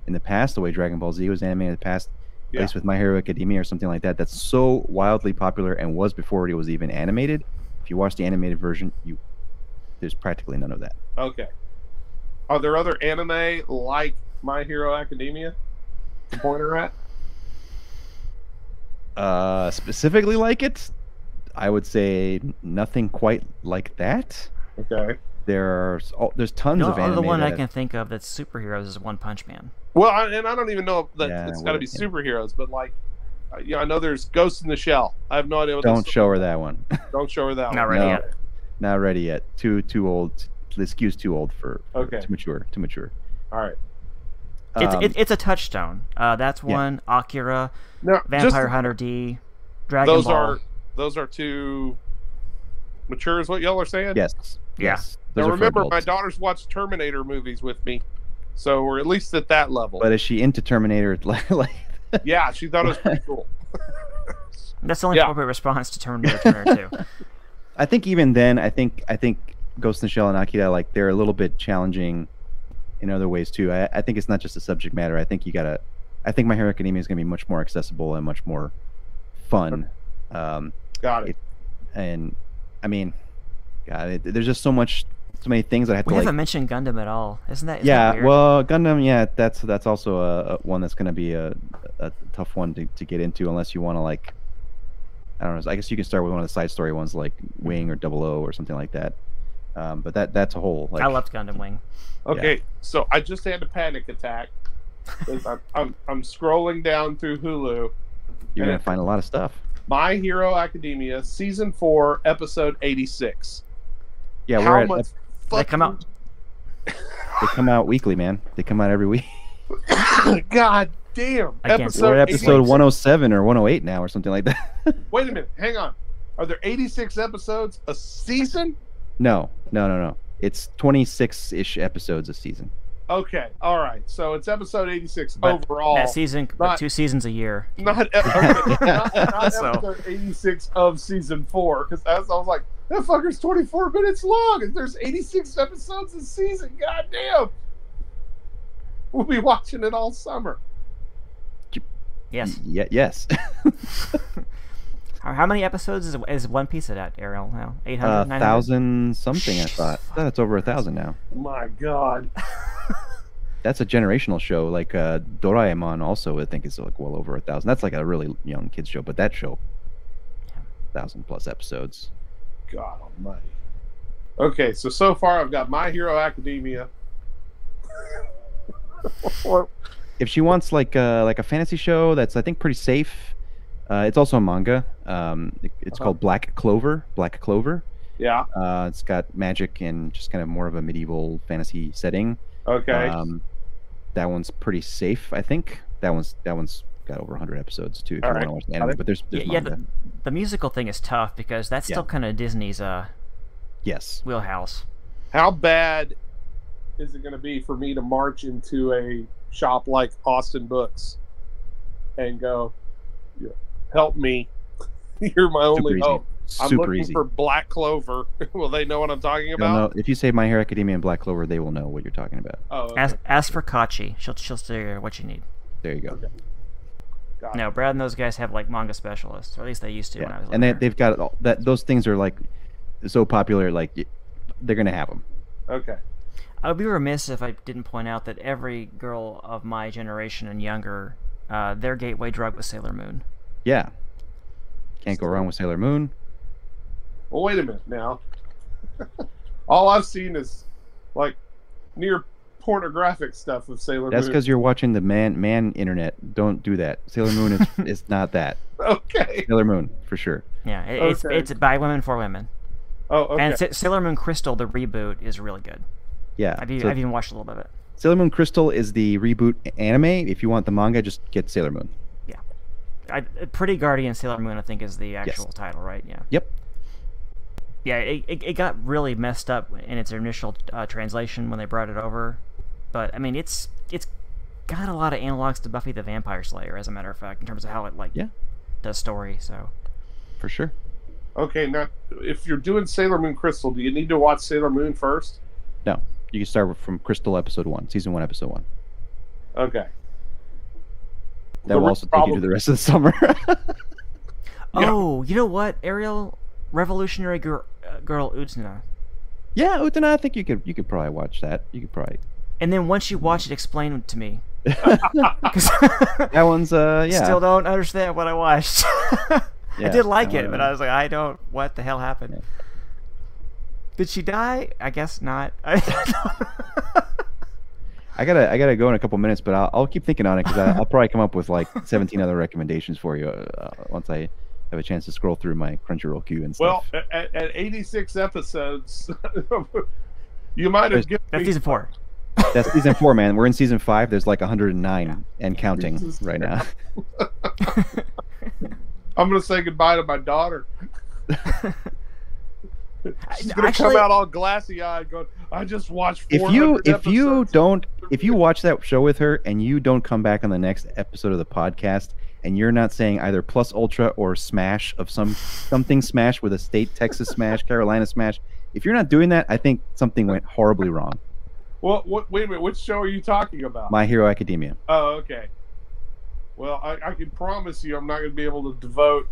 in the past, the way Dragon Ball Z was animated in the past, Yeah. at least with My Hero Academia or something like that, that's so wildly popular and was before it was even animated. If you watch the animated version, you there's practically none of that. Okay. Are there other anime like My Hero Academia to point her at? Uh, specifically like it, I would say nothing quite like that. Okay. There's oh, there's tons No, of anime. the one I can think of that's superheroes is One Punch Man. Well, I, and I don't even know if that Yeah, it's got to be yeah. superheroes, but like, uh, yeah, I know there's Ghost in the Shell. I have no idea what. Don't that's- show her that one. *laughs* Don't show her that. One. Not one. ready No. yet. Not ready yet. Too too old. The skew's too old for, for Okay. too mature. Too mature. All right. It's Um, it, it's a touchstone. Uh, that's yeah. one. Akira, Now, Vampire just, Hunter D, Dragon those Ball. are those are too mature, is what y'all are saying. yes. Yes. Those Now remember, my daughters watch Terminator movies with me, so we're at least at that level. But is she into Terminator? *laughs* like, like yeah, she thought it was pretty cool. *laughs* That's the only Yeah. appropriate response to Terminator Terminator 2. *laughs* I think even then, I think I think Ghost in the Shell and Akira like they're a little bit challenging in other ways too. I, I think it's not just the subject matter. I think you gotta. I think My Hero Academia is gonna be much more accessible and much more fun. Um, Got it. and I mean, God, it, there's just so much, so many things that I have We to like. haven't mentioned Gundam at all. Isn't that? Isn't yeah, that weird? well, Gundam, yeah, that's that's also a, a one that's gonna be a, a tough one to, to get into unless you want to like. I don't know. I guess you can start with one of the side story ones like Wing or Double O or something like that. Um, but that that's a whole like I loved Gundam Wing. Okay, so I just had a panic attack. *laughs* I'm, I'm I'm scrolling down through Hulu. you're gonna and- find a lot of stuff. My Hero Academia, season four, episode eighty-six. Yeah, How we're at, much? They come out. they come out weekly, man. They come out every week. *coughs* God damn! I episode we're at episode 86. 107 or 108 now or something like that. *laughs* Wait a minute, hang on. Are there eighty-six episodes a season? no, no, no, no. It's 26 ish episodes a season. Okay, all right. So it's episode eighty-six But overall. That season, not- two seasons a year. *laughs* not, ep- okay, *laughs* not, not *laughs* So- episode 86 of season four because I was like that fucker's 24 minutes long and there's 86 episodes a season god damn we'll be watching it all summer Yes. Y- yeah, yes. How, how many episodes is, is One Piece at, Ariel now? 800? A 900? thousand something, I thought. I thought it's over a thousand now. my god *laughs* that's a generational show. Like uh, Doraemon, also I think is like well over a thousand. That's like a really young kids show, but that show, thousand plus episodes. God Almighty. Okay, so so far I've got My Hero Academia. *laughs* Or- If she wants like uh, like a fantasy show that's I think pretty safe, uh, it's also a manga. Um, it- it's Uh-huh. called Black Clover. Black Clover. yeah. Uh, it's got magic and just kind of more of a medieval fantasy setting. Okay. Um, that one's pretty safe, I think. That one's that one's got over 100 episodes too. If All you right. want to watch the anime, it. but there's, there's yeah manga. the, the musical thing is tough because that's Yeah. still kind of Disney's uh yes. wheelhouse. How bad is it going to be for me to march into a shop like Austin Books and go, "Yeah, "Help me! *laughs* You're my Super only easy. hope." I'm Super looking easy. for Black Clover. *laughs* Will they know what I'm talking They'll know, about? if you say My Hero Academia and Black Clover, they will know what you're talking about. Oh, okay. Ask, ask for Kachi. She'll she'll steer you what you need. There you go. Okay. Got it. No, Brad and those guys have like manga specialists, or at least they used to when I Yeah. was. And they, living they've got all, that. Those things are like so popular. Like y- they're gonna have them. Okay. I would be remiss if I didn't point out that every girl of my generation and younger, uh, their gateway drug was Sailor Moon. Yeah. Can't go wrong with Sailor Moon. Well, wait a minute now. *laughs* All I've seen is like near pornographic stuff of Sailor That's Moon. That's because you're watching the man man internet. Don't do that. Sailor Moon is *laughs* is not that. Okay. Sailor Moon for sure. Yeah, it, it's Okay. it's by women for women. Oh, okay. And Sa- Sailor Moon Crystal, the reboot, is really good. Yeah. I've, so I've even watched a little bit of it. Sailor Moon Crystal is the reboot anime. If you want the manga, just get Sailor Moon. I, Pretty Guardian Sailor Moon, I think, is the actual title, right? Yeah. Yep. Yeah, it, it, it got really messed up in its initial uh, translation when they brought it over, but I mean, it's it's got a lot of analogs to Buffy the Vampire Slayer, as a matter of fact, in terms of how it like Yeah. does story. So For sure. okay, now if you're doing Sailor Moon Crystal, do you need to watch Sailor Moon first? No. You can start from Crystal episode one, season one, episode one. Okay. That The will real also take you to the rest of the summer. *laughs* Yeah. Oh, you know what, Ariel? Revolutionary Girl, uh, Girl Utsuna. yeah, Utena, I think you could you could probably watch that. You could probably. And then once you watch it, explain it to me. *laughs* *laughs* that one's uh yeah. Still don't understand what I watched. I did like that it, but I was like, I don't. What the hell happened? Yeah. Did she die? I guess not. I gotta I gotta go in a couple minutes, but I'll, I'll keep thinking on it because I'll probably come up with like *laughs* 17 other recommendations for you uh, once I have a chance to scroll through my Crunchyroll queue and Well, stuff. at, at 86 episodes, *laughs* you might have given That's me season four. That's season four, man. We're in season five. There's like 109 and counting Jesus right now. *laughs* I'm gonna say goodbye to my daughter. She's gonna Actually- come out all glassy eyed, going, "I just watched." if you 400 if you don't if you watch that show with her and you don't come back on the next episode of the podcast and you're not saying either plus ultra or smash of some something smash with a state texas smash carolina smash if you're not doing that i think something went horribly wrong Well, What? Wait a minute. Which show are you talking about? my hero academia Oh, okay. Well, I, I can promise you, I'm not going to be able to devote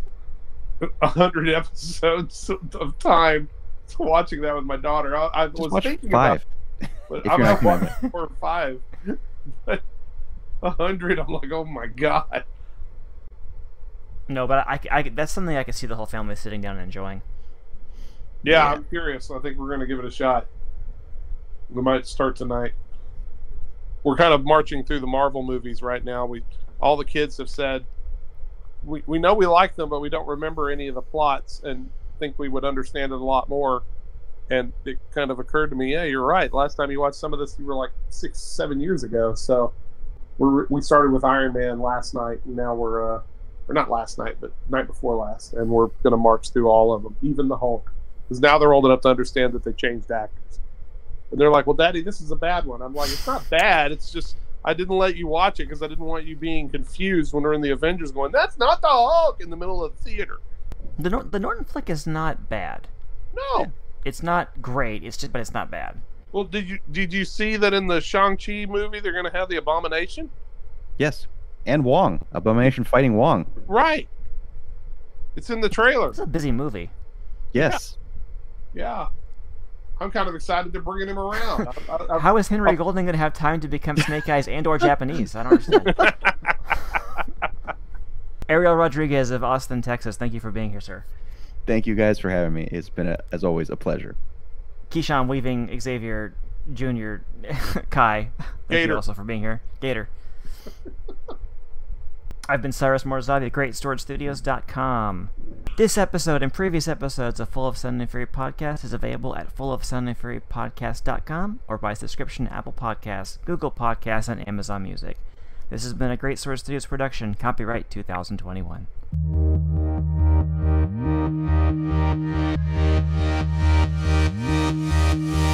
a hundred episodes of time to watching that with my daughter. I, I was thinking five about, but if I'm you're not not watching four or five. A hundred, I'm like, oh my god. No, but I, I, that's something I can see the whole family sitting down and enjoying. Yeah, Yeah. I'm curious. I think we're going to give it a shot. We might start tonight. We're kind of marching through the Marvel movies right now. We all the kids have said we, we know we like them, but we don't remember any of the plots and think we would understand it a lot more. And it kind of occurred to me, yeah, you're right. Last time you watched some of this, you were like six, seven years ago. So we're, we started with Iron Man last night, and now we're, uh, or not last night, but night before last, and we're going to march through all of them, even the Hulk because now they're old enough to understand that they changed actors. And they're like, "Well, Daddy, this is a bad one." I'm like, "It's not bad. It's just I didn't let you watch it because I didn't want you being confused when we're in the Avengers, going, "That's not the Hulk" in the middle of the theater." The Nor- the Norton flick is not bad. No. It's not great. It's just, but it's not bad. Well, did you did you see that in the Shang Chi movie they're going to have the Abomination? yes and wong abomination fighting wong Right. It's in the trailer. It's a busy movie. yes Yeah. I'm kind of excited they're bringing him around. *laughs* I, I, How is Henry Golding going to have time to become *laughs* Snake Eyes and or Japanese? I don't understand. *laughs* Ariel Rodriguez of Austin, Texas. Thank you for being here, sir. Thank you guys for having me. It's been, a, as always, a pleasure. Keyshawn Weaving, Xavier Jr., *laughs* Kai. Thank Gator. you also for being here. Gator. I've been Cyrus Morzavi at GreatStorageStudios.com. This episode and previous episodes of Full of Sound and Fury podcast is available at fullofsoundandfurypodcast.com or by subscription to Apple Podcasts, Google Podcasts, and Amazon Music. This has been a Great Storage Studios production, copyright 2021. Thank you.